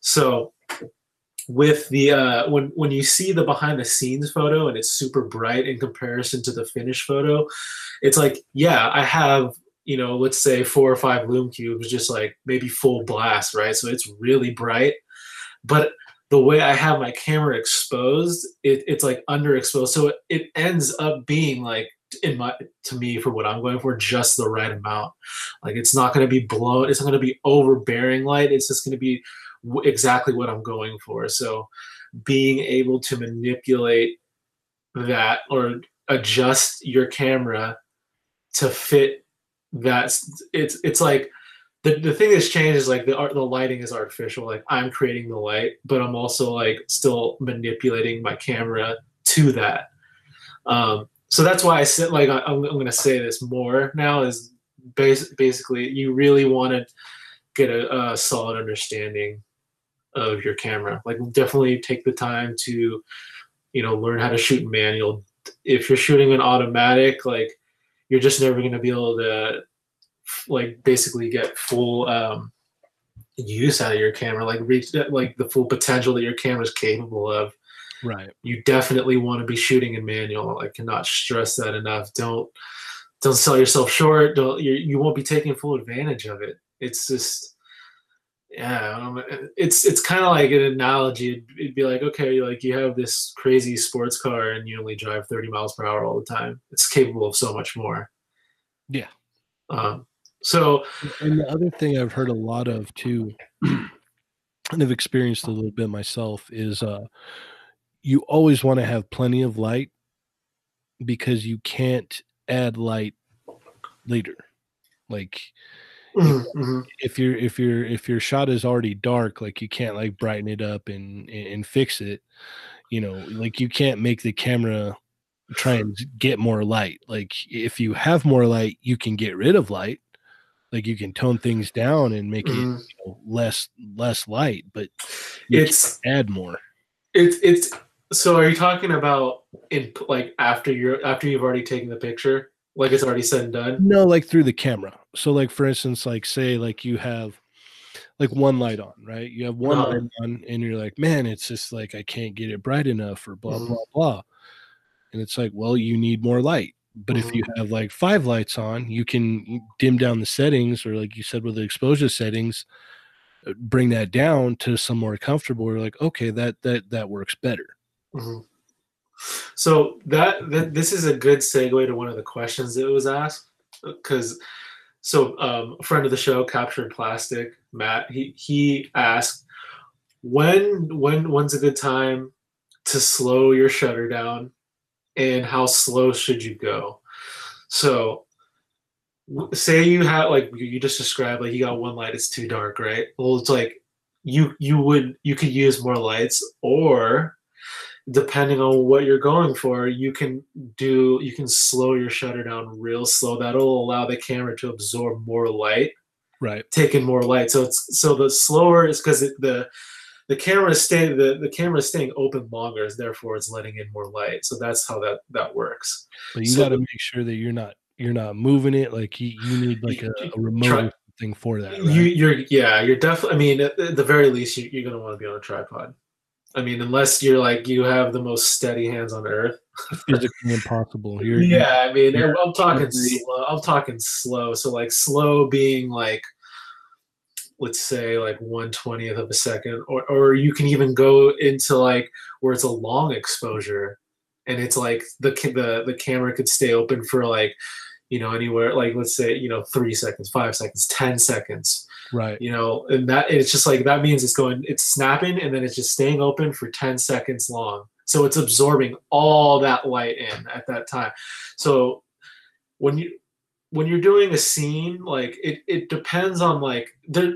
so with the uh, when when you see the behind the scenes photo and it's super bright in comparison to the finished photo, it's like yeah, I have you know let's say four or five lume cubes just like maybe full blast right, so it's really bright, but the way I have my camera exposed, it, it's like underexposed, so it, it ends up being like in my to me for what I'm going for just the right amount. Like it's not going to be blown, it's not going to be overbearing light. It's just going to be exactly what I'm going for. So being able to manipulate that or adjust your camera to fit that it's it's like the, the thing that's changed is like the art the lighting is artificial like i'm creating the light but i'm also like still manipulating my camera to that um so that's why i said like I, am I'm going to say this more now is bas- basically you really want to get a, a solid understanding of your camera. Like definitely take the time to, you know, learn how to shoot manual. If you're shooting an automatic, like you're just never going to be able to like basically get full um, use out of your camera, like reach that, like the full potential that your camera is capable of. Right. You definitely want to be shooting in manual. I cannot stress that enough. Don't don't sell yourself short. Don't you, you won't be taking full advantage of it. It's just yeah um, it's it's kind of like an analogy it'd, it'd, be like okay like you have this crazy sports car and you only drive 30 miles per hour all the time it's capable of so much more yeah um, so and the other thing i've heard a lot of too [clears throat] and i've experienced a little bit myself is uh you always want to have plenty of light because you can't add light later like Mhm. if your if your if your shot is already dark like you can't like brighten it up and and fix it you know like you can't make the camera try and get more light like if you have more light you can get rid of light like you can tone things down and make it Mhm. you know, less less light but It's add more it's it's. So are you talking about in like after you're after you've already taken the picture, like it's already said and done? no like through the camera. So like for instance like say like you have like one light on right? You have one Uh-huh. light on and you're like man it's just like i can't get it bright enough or blah Mhm. blah blah. And it's like well you need more light. But if you have like five lights on you can dim down the settings or like you said with the exposure settings uh, bring that down to some more comfortable. We're like okay that that that works better Mhm. So that, that this is a good segue to one of the questions that was asked because so um, a friend of the show, Captured Plastic, Matt, he he asked when when when's a good time to slow your shutter down and how slow should you go? So say you have like you just described like you got one light it's too dark right well it's like you you would you could use more lights or depending on what you're going for, you can do you can slow your shutter down real slow. That'll allow the camera to absorb more light, right take in more light. So it's so the slower is because the the camera is staying the, the camera is staying open longer, therefore it's letting in more light. So that's how that that works. but you So got to make sure that you're not you're not moving it like you, you need like a, a remote Try- something for that right? You you're yeah you're definitely. I mean at the very least you, you're gonna want to be on a tripod. I mean unless you're like you have the most steady hands on earth. physically impossible [laughs] you're yeah, I mean, I'm talking slow. I'm talking slow. So like slow being like, let's say like one twentieth of a second, or or you can even go into like where it's a long exposure, and it's like the the the camera could stay open for like, you know, anywhere like let's say you know three seconds, five seconds, ten seconds, right you know, and that it's just like that means it's going, it's snapping, and then it's just staying open for ten seconds long. So it's absorbing all that light in at that time. So when you when you're doing a scene, like it it depends on like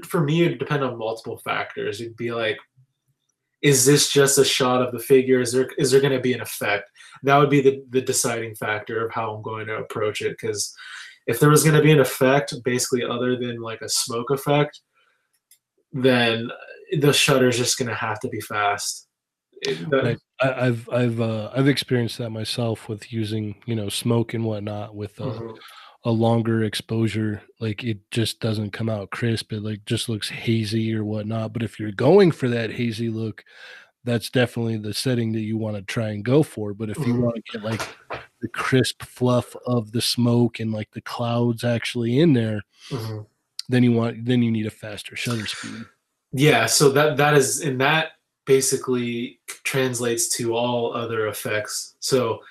for me it depend on multiple factors. It'd be like, is this just a shot of the figure? Is there is there going to be an effect? That would be the the deciding factor of how I'm going to approach it. Because if there was going to be an effect, basically other than like a smoke effect, then the shutter's just going to have to be fast. It- that- Right. I, I've I've uh, I've experienced that myself with using you know smoke and whatnot with uh, Mhm. a longer exposure. Like it just doesn't come out crisp. It like just looks hazy or whatnot. But if you're going for that hazy look, that's definitely the setting that you want to try and go for. But if you Mhm. want to get like the crisp fluff of the smoke and like the clouds actually in there, Mhm. then you want then you need a faster shutter speed. Yeah, so that that is and that basically translates to all other effects. So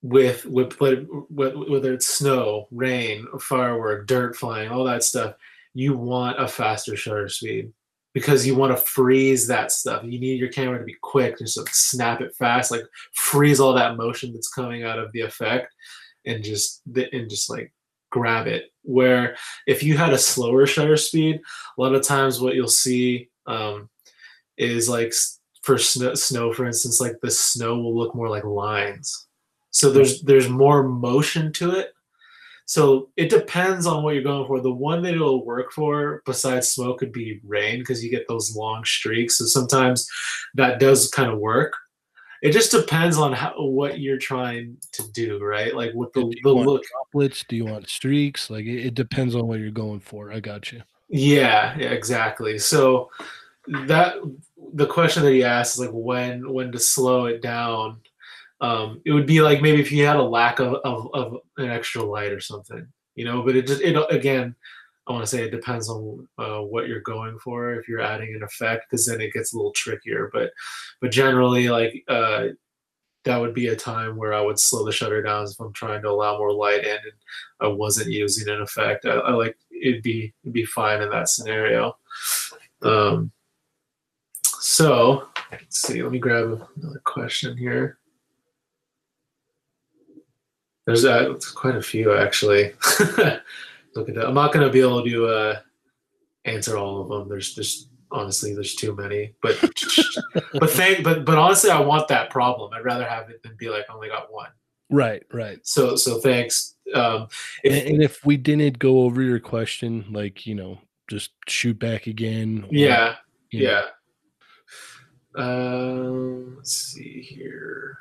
with with with- with- whether it's snow, rain, firework, dirt flying, all that stuff, you want a faster shutter speed because you want to freeze that stuff. You need your camera to be quick, just like snap it fast, like freeze all that motion that's coming out of the effect, and just and just like grab it. Where if you had a slower shutter speed, a lot of times what you'll see um, is like for snow, snow, for instance, like the snow will look more like lines. So there's there's more motion to it. So it depends on what you're going for. The one that it'll work for, besides smoke, could be rain because you get those long streaks. So sometimes that does kind of work. It just depends on how what you're trying to do, right? Like what the, Do you the want look. droplets? Do you want streaks? Like it, it depends on what you're going for. I got you. Yeah, yeah, exactly. So that the question that he asked is like when when to slow it down. Um, it would be like maybe if you had a lack of, of, of an extra light or something, you know. But it just it again, I want to say it depends on uh, what you're going for. If you're adding an effect, because then it gets a little trickier. But but generally, like uh, that would be a time where I would slow the shutter down if I'm trying to allow more light in and I wasn't using an effect. I, I like it'd be it'd be fine in that scenario. Um, so let's see. Let me grab another question here. There's uh, quite a few actually. [laughs] look at that. I'm not gonna be able to uh, answer all of them. There's just honestly there's too many. But [laughs] but thank but but honestly, I want that problem. I'd rather have it than be like I only got one. Right, right. So so thanks. Um, if, and, and if we didn't go over your question, like you know, just shoot back again. or, yeah, you know. yeah. Um, let's see here.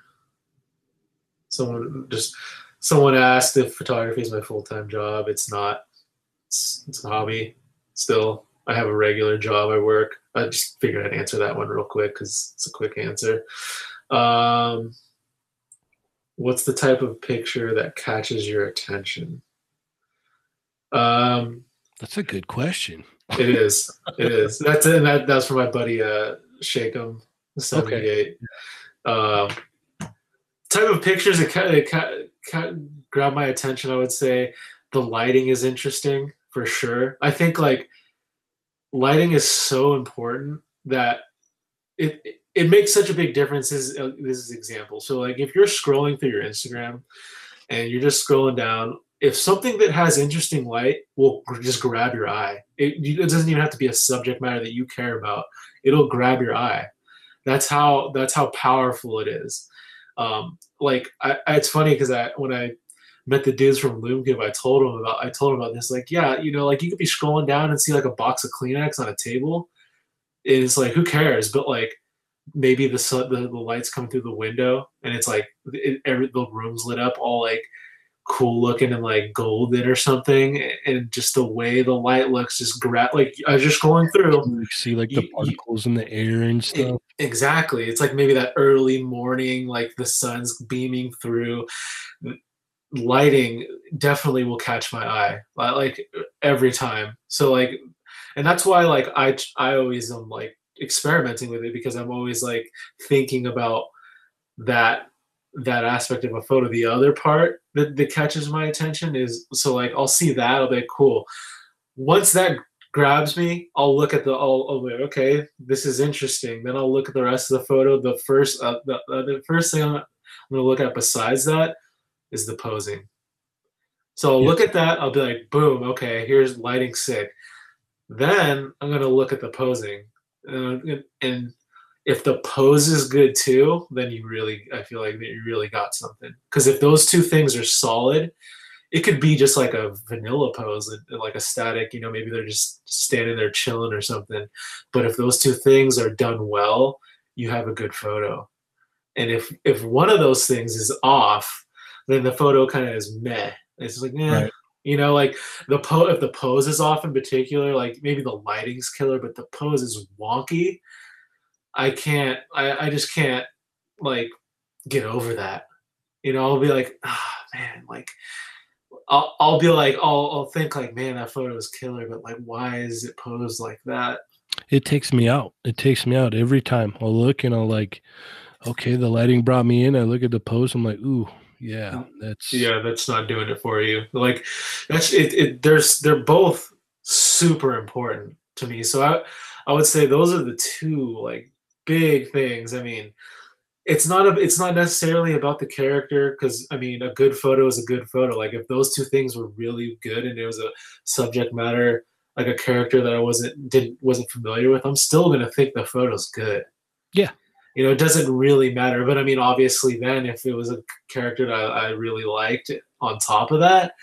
Someone just someone asked if photography is my full time job. It's not. It's, it's a hobby. Still, I have a regular job. I work. I just figured I'd answer that one real quick because it's a quick answer. Um, what's the type of picture that catches your attention? Um, That's a good question. it is. It is. That's and that, that's for my buddy uh Shakem seventy eight. Um, type of pictures that that ca- ca- grab my attention. I would say the lighting is interesting for sure. I think like lighting is so important that it it, it makes such a big difference. This is, uh, this is example. So like if you're scrolling through your Instagram and you're just scrolling down, if something that has interesting light will just grab your eye, it, it doesn't even have to be a subject matter that you care about. It'll grab your eye. That's how that's how powerful it is. Um, like I, I, it's funny because I when I met the dudes from Lume Cube, I told them about I told them about this. Like, yeah, you know, like you could be scrolling down and see like a box of Kleenex on a table. And it's like who cares? But like maybe the sun, the, the lights come through the window and it's like it, every the room's lit up all like cool looking and like golden or something and just the way the light looks just grab like i was just going through You see like the You- you- particles in the air and stuff. Exactly. It's like maybe that early morning, like the sun's beaming through. Lighting definitely will catch my eye, li- like every time. So like, and that's why like I I always am like experimenting with it because I'm always like thinking about that that aspect of a photo. The other part that, that catches my attention is so like I'll see that I'll be like, cool. Once that grabs me, I'll look at the I'll, I'll be like, okay, this is interesting. Then I'll look at the rest of the photo. The first uh, the, uh, the first thing I'm, I'm gonna look at besides that is the posing. So I'll Yeah. look at that. I'll be like, boom, okay, here's lighting sick. Then I'm gonna look at the posing, uh, and if the pose is good too, then you really I feel like that you really got something. Because if those two things are solid, it could be just like a vanilla pose, like a static, you know, maybe they're just standing there chilling or something. But if those two things are done well, you have a good photo. And if if one of those things is off, then the photo kind of is meh. It's like, yeah, Right. you know, like the po if the pose is off in particular, like maybe the lighting's killer, but the pose is wonky. I can't. I I just can't like get over that. You know, I'll be like, ah, man, like I'll, I'll be like, I'll, I'll think like, man, that photo is killer, but like, why is it posed like that? It takes me out. It takes me out every time. I'll look and I'll like, okay, the lighting brought me in. I look at the pose I'm like, ooh, yeah, that's Yeah, that's not doing it for you. Like, that's it. it there's they're both super important to me. So I, I would say those are the two like big things. I mean, it's not a, it's not necessarily about the character because I mean, a good photo is a good photo. Like if those two things were really good and it was a subject matter like a character that I wasn't didn't wasn't familiar with, I'm still gonna think the photo's good. Yeah. You know, it doesn't really matter. But I mean, obviously, then if it was a character that I, I really liked on top of that,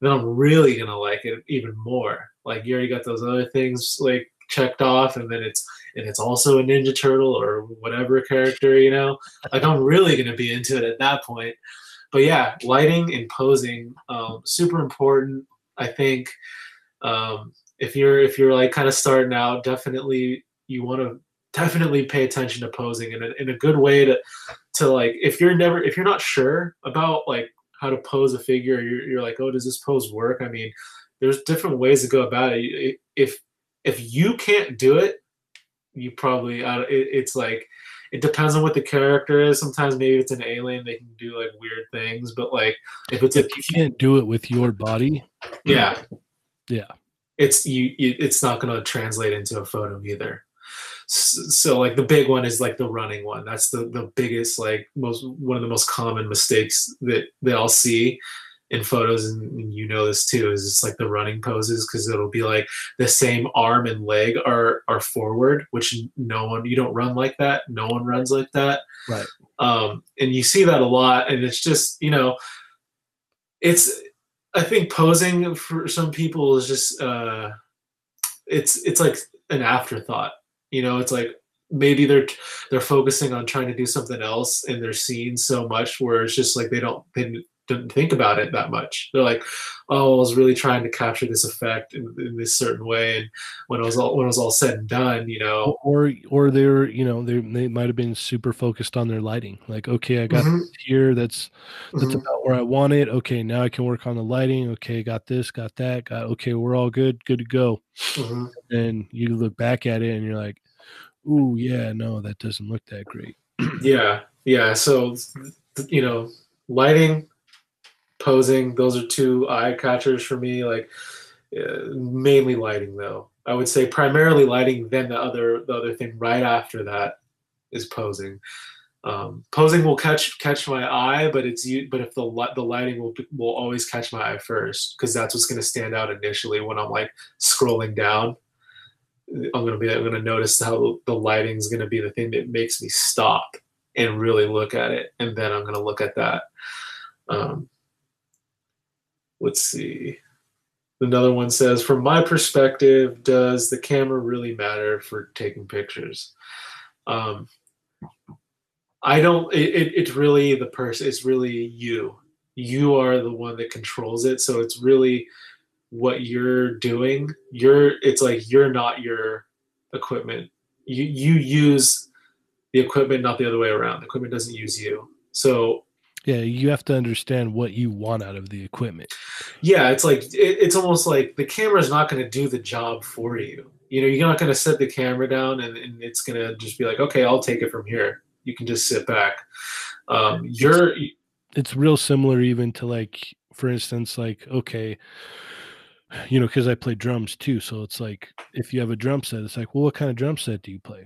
then I'm really gonna like it even more. Like you already got those other things like checked off, and then it's and it's also a Ninja Turtle or whatever character, you know. Like I'm really gonna be into it at that point. But yeah, lighting and posing, um, super important. I think um, if you're if you're like kind of starting out, definitely you want to definitely pay attention to posing and in a good way to to like if you're never if you're not sure about like how to pose a figure you're, you're like oh does this pose work i mean there's different ways to go about it if if you can't do it you probably uh, it, it's like it depends on what the character is. Sometimes maybe it's an alien they can do like weird things but like if it's a if you can't do it with your body, yeah. Yeah. it's you, it's not going to translate into a photo either. S- so like the big one is like the running one. That's the the biggest like most one of the most common mistakes that that i'll see in photos, and, you know this too, is it's like the running poses because it'll be like the same arm and leg are are forward, which no one you don't run like that. No one runs like that. Right. Um, and you see that a lot, and it's just you know, it's I think posing for some people is just uh, it's it's like an afterthought. You know, it's like maybe they're they're focusing on trying to do something else in their scene so much where it's just like they don't they didn't think about it that much. They're like, "Oh, I was really trying to capture this effect in, in this certain way," and when it was all when it was all said and done, you know, or or they're you know they they might have been super focused on their lighting. Like, okay, I got Mhm. this here. That's that's Mhm. about where I want it. Okay, now I can work on the lighting. Okay, got this, got that. Got okay, we're all good, good to go. Mhm. And you look back at it and you're like, "Ooh, yeah, no, that doesn't look that great." yeah, yeah. So you know, lighting, posing, those are two eye catchers for me. Like uh, mainly lighting, though. I would say primarily lighting. Then the other the other thing right after that is posing. Um, posing will catch catch my eye, but it's you. But if the the lighting will will always catch my eye first, because that's what's going to stand out initially when I'm like scrolling down. I'm gonna be I'm gonna notice how the lighting's gonna be the thing that makes me stop and really look at it, and then I'm gonna look at that. Um, let's see. Another one says, from my perspective, does the camera really matter for taking pictures? Um, I don't. It, it, it's really the person. It's really you. You are the one that controls it. So it's really what you're doing. You're. It's like you're not your equipment. You you use the equipment, not the other way around. The equipment doesn't use you. So Yeah, you have to understand what you want out of the equipment. yeah it's like it, it's almost like the camera's not going to do the job for you. You know you're not going to set the camera down and, and it's going to just be like okay i'll take it from here. You can just sit back. Um, you're it's real similar even to like for instance like okay you know because i play drums too so it's like if you have a drum set it's like well what kind of drum set do you play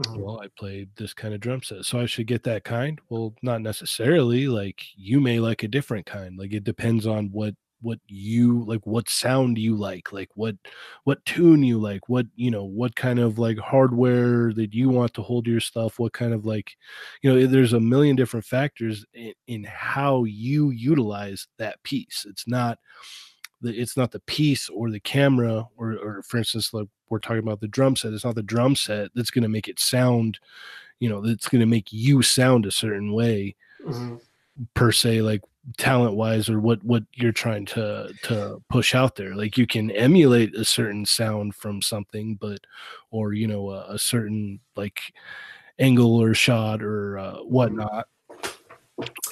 Mm-hmm. well i played this kind of drum set so i should get that kind? Well not necessarily like you may like a different kind like it depends on what what you like what sound you like like what what tune you like what you know what kind of like hardware that you want to hold your stuff what kind of like you know there's a million different factors in, in how you utilize that piece. It's not the it's not the piece or the camera or or for instance like we're talking about the drum set it's not the drum set that's going to make it sound you know that's going to make you sound a certain way Mhm. per se like talent wise or what what you're trying to to push out there like you can emulate a certain sound from something but or you know a, a certain like angle or shot or uh, whatnot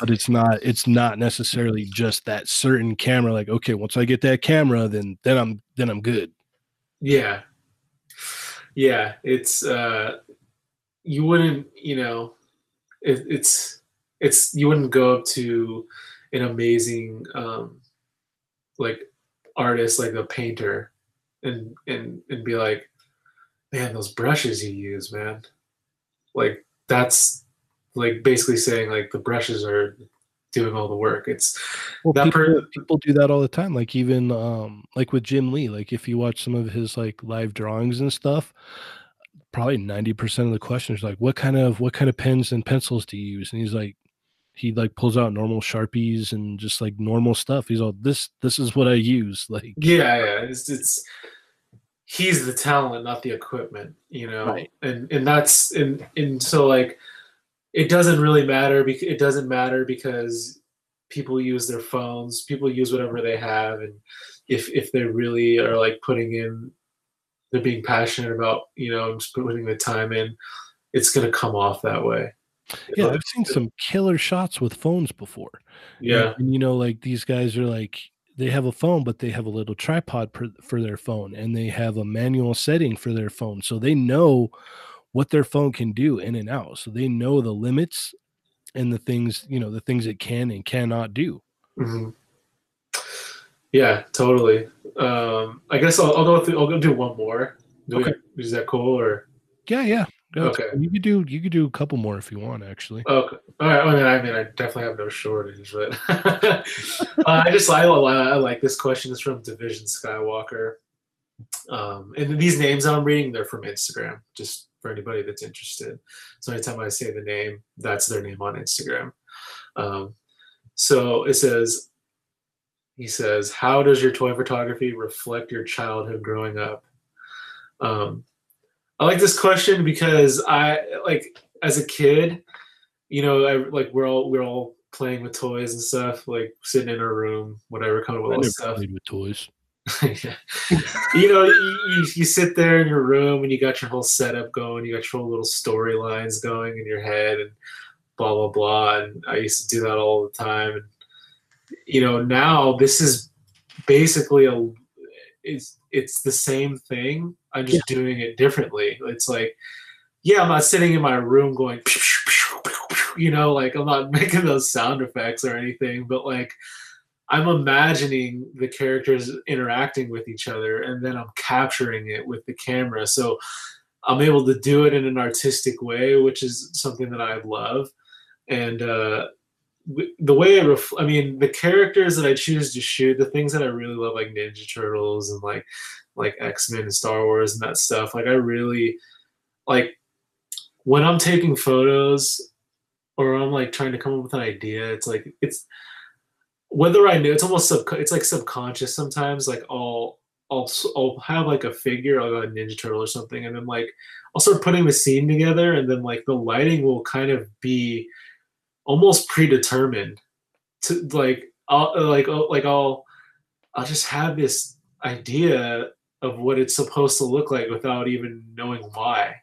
but it's not it's not necessarily just that certain camera like okay once i get that camera then then i'm then i'm good. Yeah. Yeah it's uh you wouldn't you know it, it's it's you wouldn't go up to an amazing um like artist like a painter and and and be like man those brushes you use man. Like that's like basically saying like the brushes are doing all the work. It's well, that people, people do that all the time. Like even um like with jim lee like if you watch some of his like live drawings and stuff probably 90% of the questions like what kind of what kind of pens and pencils do you use? And he's like he like pulls out normal sharpies and just like normal stuff. He's all this this is what i use [laughs] like yeah yeah. It's, it's he's the talent not the equipment you know? Right. and and that's and and so like it doesn't really matter because it doesn't matter because people use their phones people use whatever they have and if if they really are like putting in they're being passionate about you know just putting the time in it's going to come off that way. Yeah i've seen some killer shots with phones before. Yeah. And, and, you know, like these guys are like they have a phone, but they have a little tripod per, for their phone, and they have a manual setting for their phone, so they know what their phone can do in and out. So they know the limits and the things you know the things it can and cannot do. Mhm. Yeah, totally. Um, I guess I'll, I'll go through. I'll go do one more. Do we- is that cool or Yeah, yeah. Go Okay. You could do you could do a couple more if you want, actually. okay? all right, I mean, I mean, I definitely have no shortage, but [laughs] uh, I just I, I like this question. is from Division Skywalker, um, and these names I'm reading they're from Instagram, just for anybody that's interested. So anytime I say the name, that's their name on Instagram. Um, so it says, he says, how does your toy photography reflect your childhood growing up? Um, I like this question because I like as a kid, you know, I, like we're all we're all playing with toys and stuff, like sitting in our room, whatever, coming with all stuff. Played with toys. [laughs] you know, you, you, you, sit there in your room and you got your whole setup going, you got your whole little storylines going in your head and blah blah blah. And I used to do that all the time. And you know, now this is basically a it's it's the same thing. I'm just yeah. doing it differently. It's like, yeah, I'm not sitting in my room going, [laughs] you know, like I'm not making those sound effects or anything, but like I'm imagining the characters interacting with each other and then I'm capturing it with the camera. So I'm able to do it in an artistic way, which is something that I love. And uh, the way I, ref- I mean, the characters that I choose to shoot, the things that I really love, like Ninja Turtles and like like X Men and Star Wars and that stuff. Like I really like when I'm taking photos or I'm like trying to come up with an idea. It's like it's whether I know it's almost sub it's like subconscious sometimes. Like I'll I'll I'll have like a figure, I'll go a Ninja Turtle or something, and then like I'll start putting the scene together, and then like the lighting will kind of be almost predetermined to like I'll uh, like oh, like I'll I'll just have this idea of what it's supposed to look like without even knowing why.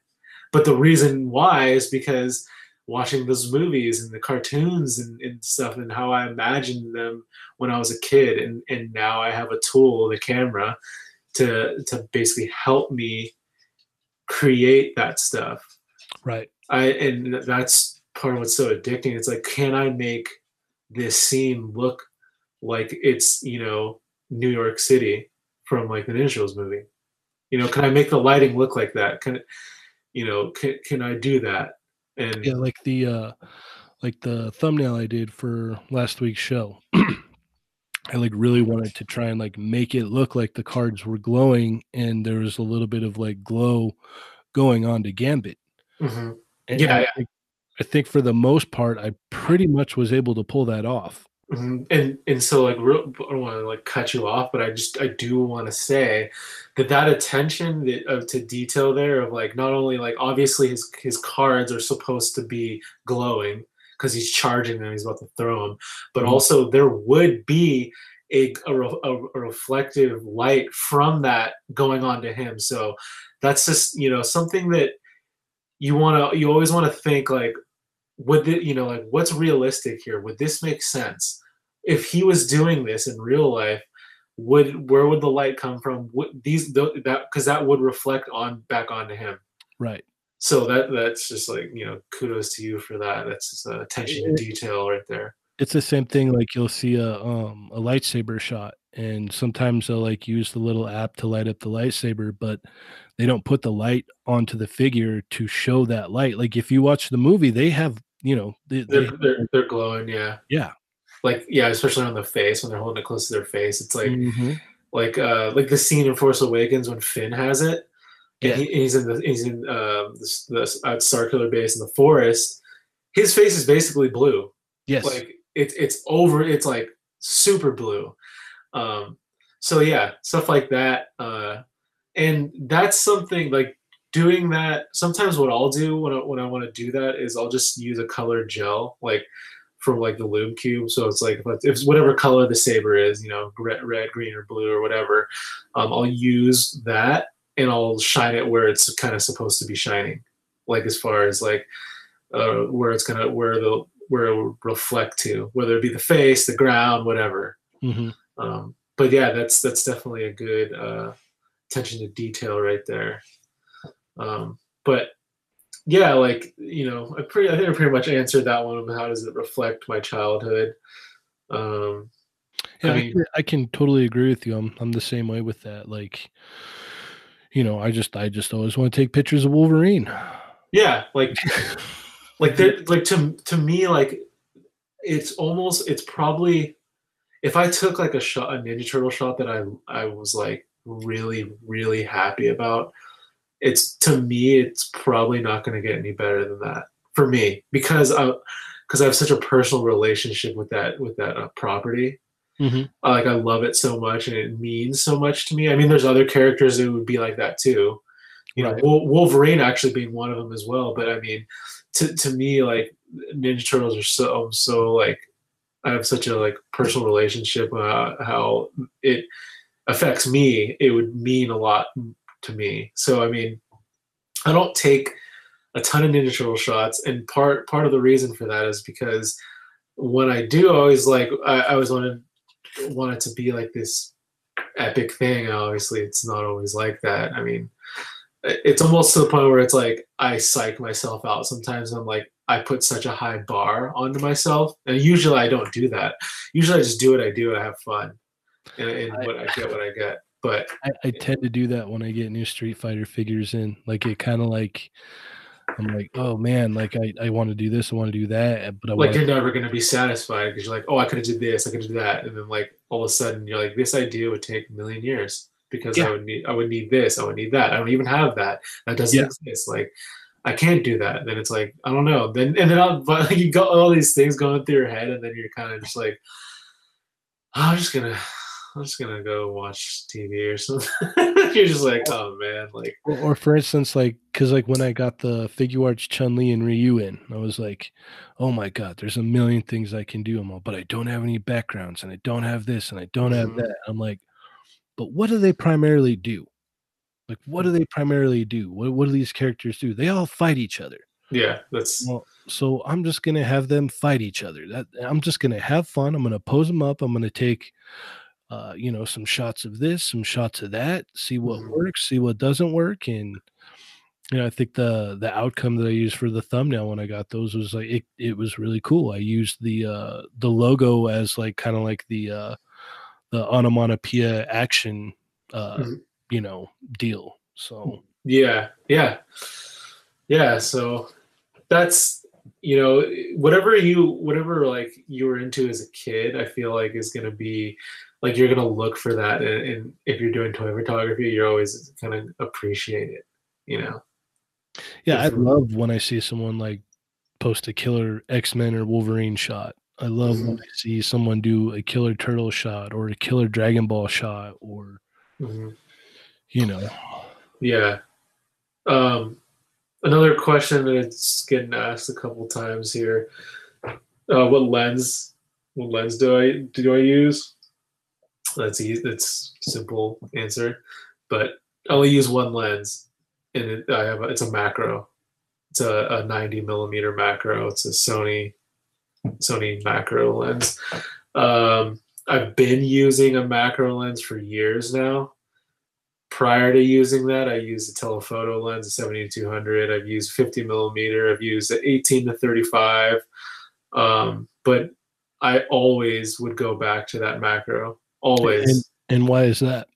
But the reason why is because watching those movies and the cartoons and, and stuff and how I imagined them when I was a kid and, and now I have a tool, the camera, to to basically help me create that stuff. Right. I and that's part of what's so addicting. It's like, can I make this scene look like it's, you know, New York City from like the Ninja movie? You know, can I make the lighting look like that? Can you know, can can I do that? And yeah, like the uh like the thumbnail I did for last week's show. [clears throat] I like really wanted to try and like make it look like the cards were glowing and there was a little bit of like glow going on to Gambit. Mm-hmm. And yeah, I think, I think, for the most part, I pretty much was able to pull that off. Mm-hmm. And and so like real, I don't want to like cut you off, but I just I do want to say that that attention that, uh, to detail there of like not only like obviously his his cards are supposed to be glowing because he's charging them, he's about to throw them, but mm-hmm. also there would be a, a, a, reflective light from that going on to him. So that's just you know something that you want to you always want to think like would it you know like what's realistic here would this make sense if he was doing this in real life would where would the light come from? Would these that because that would reflect on back onto him. Right. So that that's just like you know kudos to you for that. That's just, uh, attention to detail right there. It's the same thing. Like you'll see a um a lightsaber shot, and sometimes they'll like use the little app to light up the lightsaber, but they don't put the light onto the figure to show that light. Like if you watch the movie, they have you know they, are they're, they're, they're glowing. Yeah. Yeah like yeah, especially on the face when they're holding it close to their face. It's like mm-hmm. like uh like the scene in Force Awakens when Finn has it. And, yeah. he, and he's in the he's in uh, this, this uh, Starkiller base in the forest. His face is basically blue. Yes, like it's it's over. It's like super blue. Um, so yeah, stuff like that. Uh, and that's something like doing that. Sometimes what I'll do when I, when I want to do that is I'll just use a colored gel. Like from like the Lume Cube. So it's like if whatever color the saber is, you know, red, red green, or blue, or whatever. Um, I'll use that and I'll shine it where it's kind of supposed to be shining, like as far as like uh, where it's gonna where the where it will reflect to, whether it be the face, the ground, whatever. Mm-hmm. Um, but yeah, that's that's definitely a good uh, attention to detail right there. Um, but yeah, like you know, I pretty I think I pretty much answered that one. How does it reflect my childhood? Um, yeah, I, mean, I, can, I can totally agree with you. I'm I'm the same way with that. Like, you know, I just I just always want to take pictures of Wolverine. Yeah, like [laughs] like there like to to me like it's almost it's probably if I took like a shot a Ninja Turtle shot that I I was like really really happy about, it's to me it's probably not going to get any better than that for me because I because I have such a personal relationship with that with that uh, property. Mhm. Uh, like I love it so much and it means so much to me. I mean, there's other characters that would be like that too. You know, Right. Wol- Wolverine actually being one of them as well. But I mean, to to me, like Ninja Turtles are so so like I have such a like personal relationship. Uh, how it affects me, it would mean a lot to me. So I mean, I don't take a ton of Ninja Turtle shots, and part part of the reason for that is because when I do, I always like I, I always wanted wanted to be like this epic thing. Obviously, it's not always like that. I mean, it's almost to the point where it's like I psych myself out. Sometimes I'm like I put such a high bar onto myself, and usually I don't do that. Usually, I just do what I do. I have fun, and, and I- what I get, what I get. But I, I tend to do that when I get new Street Fighter figures in. Like it kind of like I'm like, oh man, like I, I want to do this, I want to do that, but I like you're never gonna be satisfied because you're like, oh, I could have did this, I could do that, and then like all of a sudden you're like, this idea would take a million years because Yeah. I would need, I would need this, I would need that. I don't even have that. That doesn't Yeah. exist. Like, I can't do that. Then it's like, I don't know. Then and then I'll, but [laughs] you got all these things going through your head, and then you're kind of just like, "Oh, I'm just gonna. I'm just gonna go watch TV or something. [laughs] you're just like, oh man, like or, or for instance, like because like when I got the Figuarts Chun Li and Ryu in, I was like, oh my god, there's a million things I can do. I'm all, but I don't have any backgrounds, and I don't have this, and I don't have Mhm. that. I'm like, but what do they primarily do? Like, what do they primarily do? What what do these characters do? They all fight each other. yeah, that's Well, so I'm just gonna have them fight each other. That I'm just gonna have fun. I'm gonna pose them up. I'm gonna take, uh, you know, some shots of this, some shots of that. See what Mhm. works, see what doesn't work, and you know, I think the the outcome that I used for the thumbnail when I got those was like it. It was really cool. I used the uh the logo as like kind of like the uh the onomatopoeia action, uh, Mhm. you know, deal. So Yeah, yeah, yeah. So that's you know whatever you whatever like you were into as a kid, I feel like is gonna be like you're gonna look for that, and, and if you're doing toy photography, you're always gonna appreciate it. You know. Yeah, I love when I see someone like post a killer X Men or Wolverine shot. I love when I see someone do a killer turtle shot or a killer Dragon Ball shot or Mhm. you know. Yeah. Um, another question that's getting asked a couple times here. Uh, what lens? What lens do I do I use? That's easy. That's simple answer, but I only use one lens, and it, I have a, it's a macro. It's a, a 90 millimeter macro. It's a Sony Sony macro lens. Um, I've been using a macro lens for years now prior to using that, I used a telephoto lens, a 7200. I've used 50 millimeter. I've used the 18 to 35. Um, but I always would go back to that macro. Always. And why is that?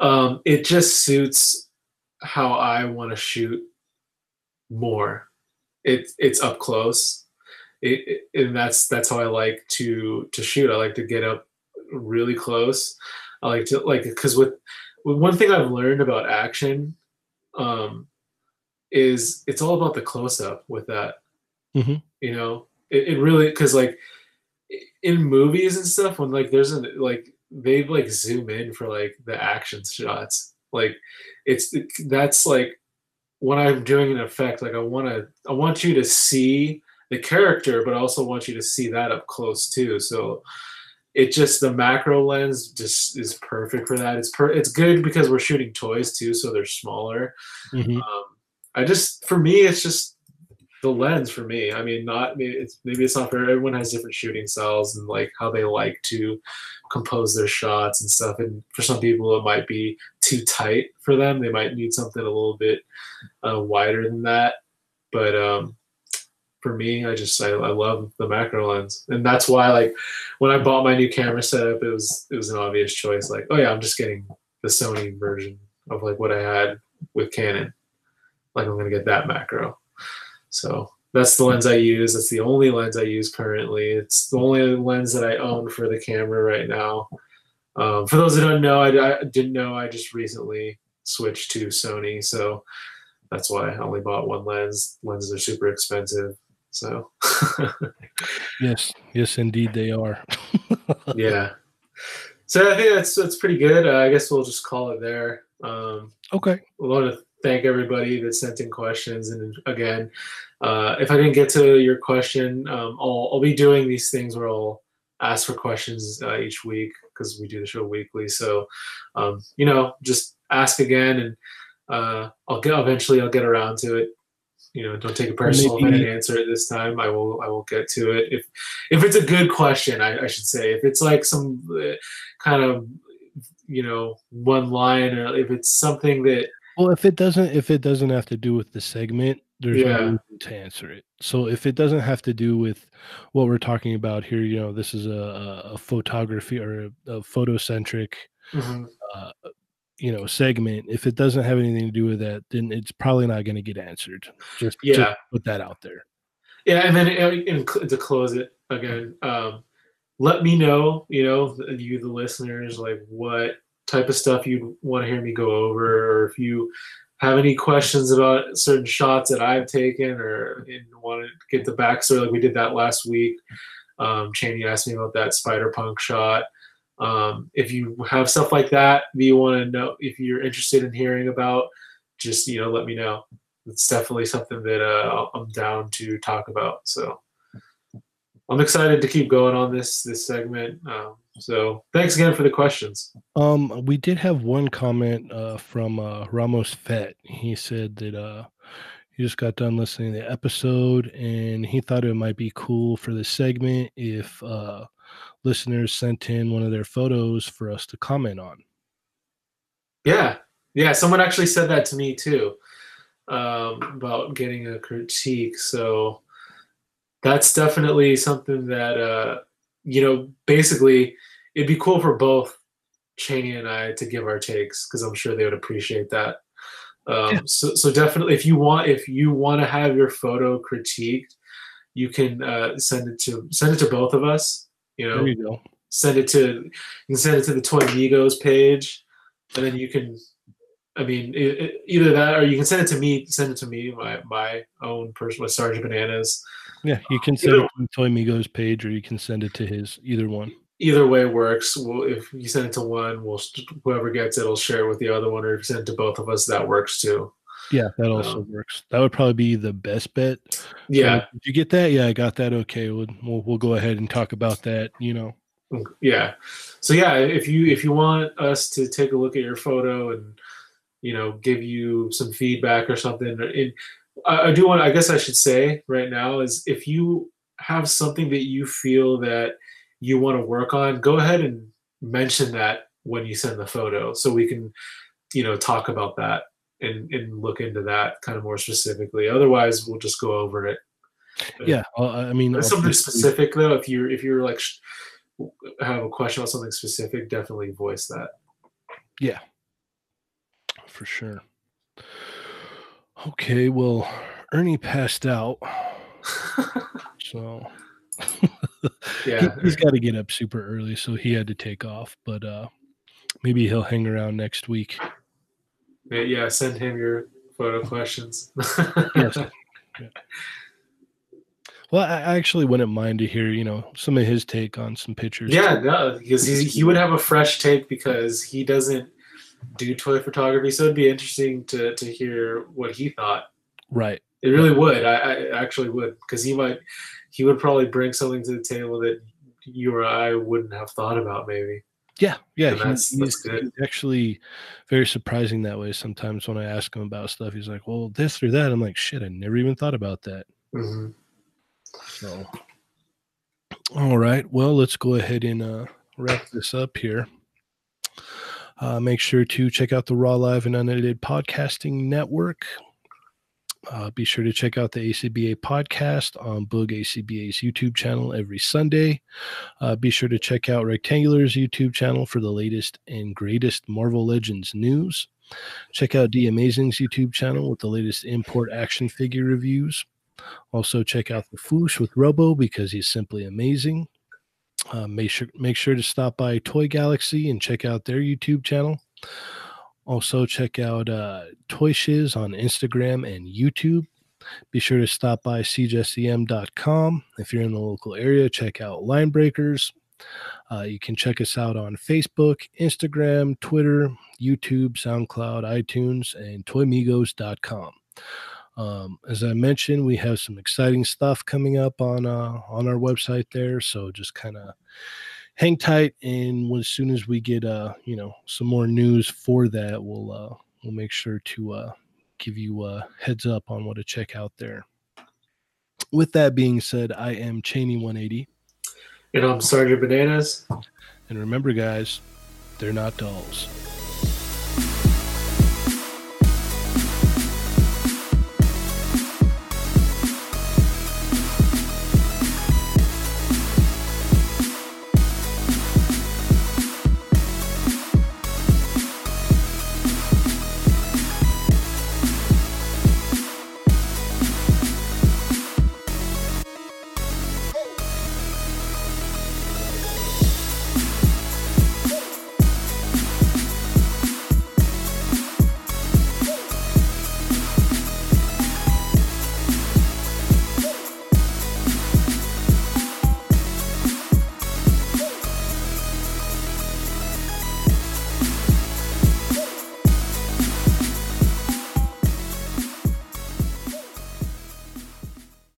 Um, it just suits how I want to shoot more. It, it's up close. It, it, and that's that's how I like to to shoot. I like to get up really close. I like to like because with well, one thing I've learned about action um, is it's all about the close up with that. Mhm. You know, it, it really because like in movies and stuff when like there's a like they like zoom in for like the action shots. Like it's that's like when I'm doing an effect. Like I want to I want you to see the character, but I also want you to see that up close too. So it just the macro lens just is perfect for that. It's per it's good because we're shooting toys too, so they're smaller. Mhm. Um, I just for me, it's just the lens for me. I mean, not maybe it's maybe it's not for everyone has different shooting styles and like how they like to compose their shots and stuff. And for some people, it might be too tight for them. They might need something a little bit uh, wider than that. But um, for me, I just I, I love the macro lens, and that's why like when I bought my new camera setup, it was it was an obvious choice. Like, oh yeah, I'm just getting the Sony version of like what I had with Canon. Like I'm gonna get that macro. So that's the lens I use. That's the only lens I use currently. It's the only lens that I own for the camera right now. Um, for those that don't know, I, I, didn't know. I just recently switched to Sony, so that's why I only bought one lens. Lenses are super expensive, so [laughs] yes, yes, indeed, they are. [laughs] yeah. So I think that's that's pretty good. Uh, I guess we'll just call it there. Um, okay. A lot to thank everybody that sent in questions, and again, uh, if I didn't get to your question, um, I'll, I'll be doing these things where I'll ask for questions uh, each week because we do the show weekly. So, um, you know, just ask again, and uh, I'll get eventually I'll get around to it. You know, don't take it personal if I didn't answer it this time. I will I will get to it if if it's a good question. I, I should say if it's like some uh, kind of you know one line or if it's something that well if it doesn't if it doesn't have to do with the segment there's Yeah. no reason to answer it. So if it doesn't have to do with what we're talking about here, you know, this is a, a, photography or a, a photocentric, Mhm. uh, you know, segment. If it doesn't have anything to do with that, then it's probably not going to get answered. Just, just Yeah. put that out there. Yeah, and then uh, and to close it again, um, let me know, you know, you the listeners, like what type of stuff you'd want to hear me go over, or if you have any questions about certain shots that I've taken, or want to get the backstory, like we did that last week. Um, Cheney asked me about that Spider Punk shot. Um, if you have stuff like that that you want to know, if you're interested in hearing about, just you know, let me know it's definitely something that uh, I'm down to talk about. So I'm excited to keep going on this this segment. Um, so thanks again for the questions. Um, we did have one comment uh, from uh, Ramos Fett. He said that uh, he just got done listening to the episode and he thought it might be cool for this segment if uh, listeners sent in one of their photos for us to comment on. Yeah, yeah. Someone actually said that to me too um, about getting a critique. So that's definitely something that uh, you know. Basically, it'd be cool for both Cheney and I to give our takes because I'm sure they would appreciate that. Um, Yeah. So, so definitely, if you want, if you want to have your photo critiqued, you can uh, send it to send it to both of us. You know, you send it to you can send it to the Toy Migos page, and then you can. I mean, e- e- either that or you can send it to me. Send it to me, my my own personal Sergeant Bananas. Yeah, you can send Either- it to Toy Migos page or you can send it to his, either one. Either way works. We'll, if you send it to one, we'll whoever gets it will share it with the other one, or if you send it to both of us, that works too. Yeah, that also Um, works. That would probably be the best bet. So Yeah, if you get that, yeah, I got that. Okay, we'll, we'll we'll go ahead and talk about that. You know, yeah. So yeah, if you if you want us to take a look at your photo and you know give you some feedback or something, and I, I do want. I guess I should say right now is if you have something that you feel that you want to work on, go ahead and mention that when you send the photo, so we can you know talk about that and and look into that kind of more specifically. Otherwise, we'll just go over it. yeah. uh, I mean, something specific though, if you're if you're like have a question about something specific, definitely voice that. Yeah, for sure. Okay, well, Ernie passed out, [laughs] so [laughs] yeah, he, has got to get up super early, so he had to take off. But uh maybe he'll hang around next week. yeah. Send him your photo questions. Yes. [laughs] Yeah. Well, I actually wouldn't mind to hear, you know, some of his take on some pictures. yeah, no, because he he would have a fresh take because he doesn't do toy photography, so it'd be interesting to to hear what he thought. Right. It really would. I, I actually would because he might he would probably bring something to the table that you or I wouldn't have thought about maybe. Yeah, yeah, he- that's- he's, that's good. he's actually very surprising that way. Sometimes when I ask him about stuff, he's like, "Well, this or that." I'm like, "Shit, I never even thought about that." hmm So, all right, well, let's go ahead and uh, wrap this up here. Uh, make sure to check out the Raw Live and Unedited Podcasting Network. Uh, be sure to check out the ACBA podcast on Boog ACBA's YouTube channel every Sunday. Uh, be sure to check out Rectangular's YouTube channel for the latest and greatest Marvel Legends news. Check out D Amazing's YouTube channel with the latest import action figure reviews. Also, check out the Foosh with Robo because he's simply amazing. Uh, make sure make sure to stop by Toy Galaxy and check out their YouTube channel. Also, check out uh, Toy Shiz on Instagram and YouTube. Be sure to stop by cjsem.com. If you're in the local area, check out Line Breakers. Uh, you can check us out on Facebook, Instagram, Twitter, YouTube, SoundCloud, iTunes, and toymigos.com. Um, as I mentioned, we have some exciting stuff coming up on uh, on our website there. So just kind of hang tight, and as soon as we get uh, you know some more news for that, we'll uh, we'll make sure to uh, give you a heads up on what to check out there. With that being said, I am Cheney 180. And I'm Sergeant Bananas. And remember, guys, they're not dolls.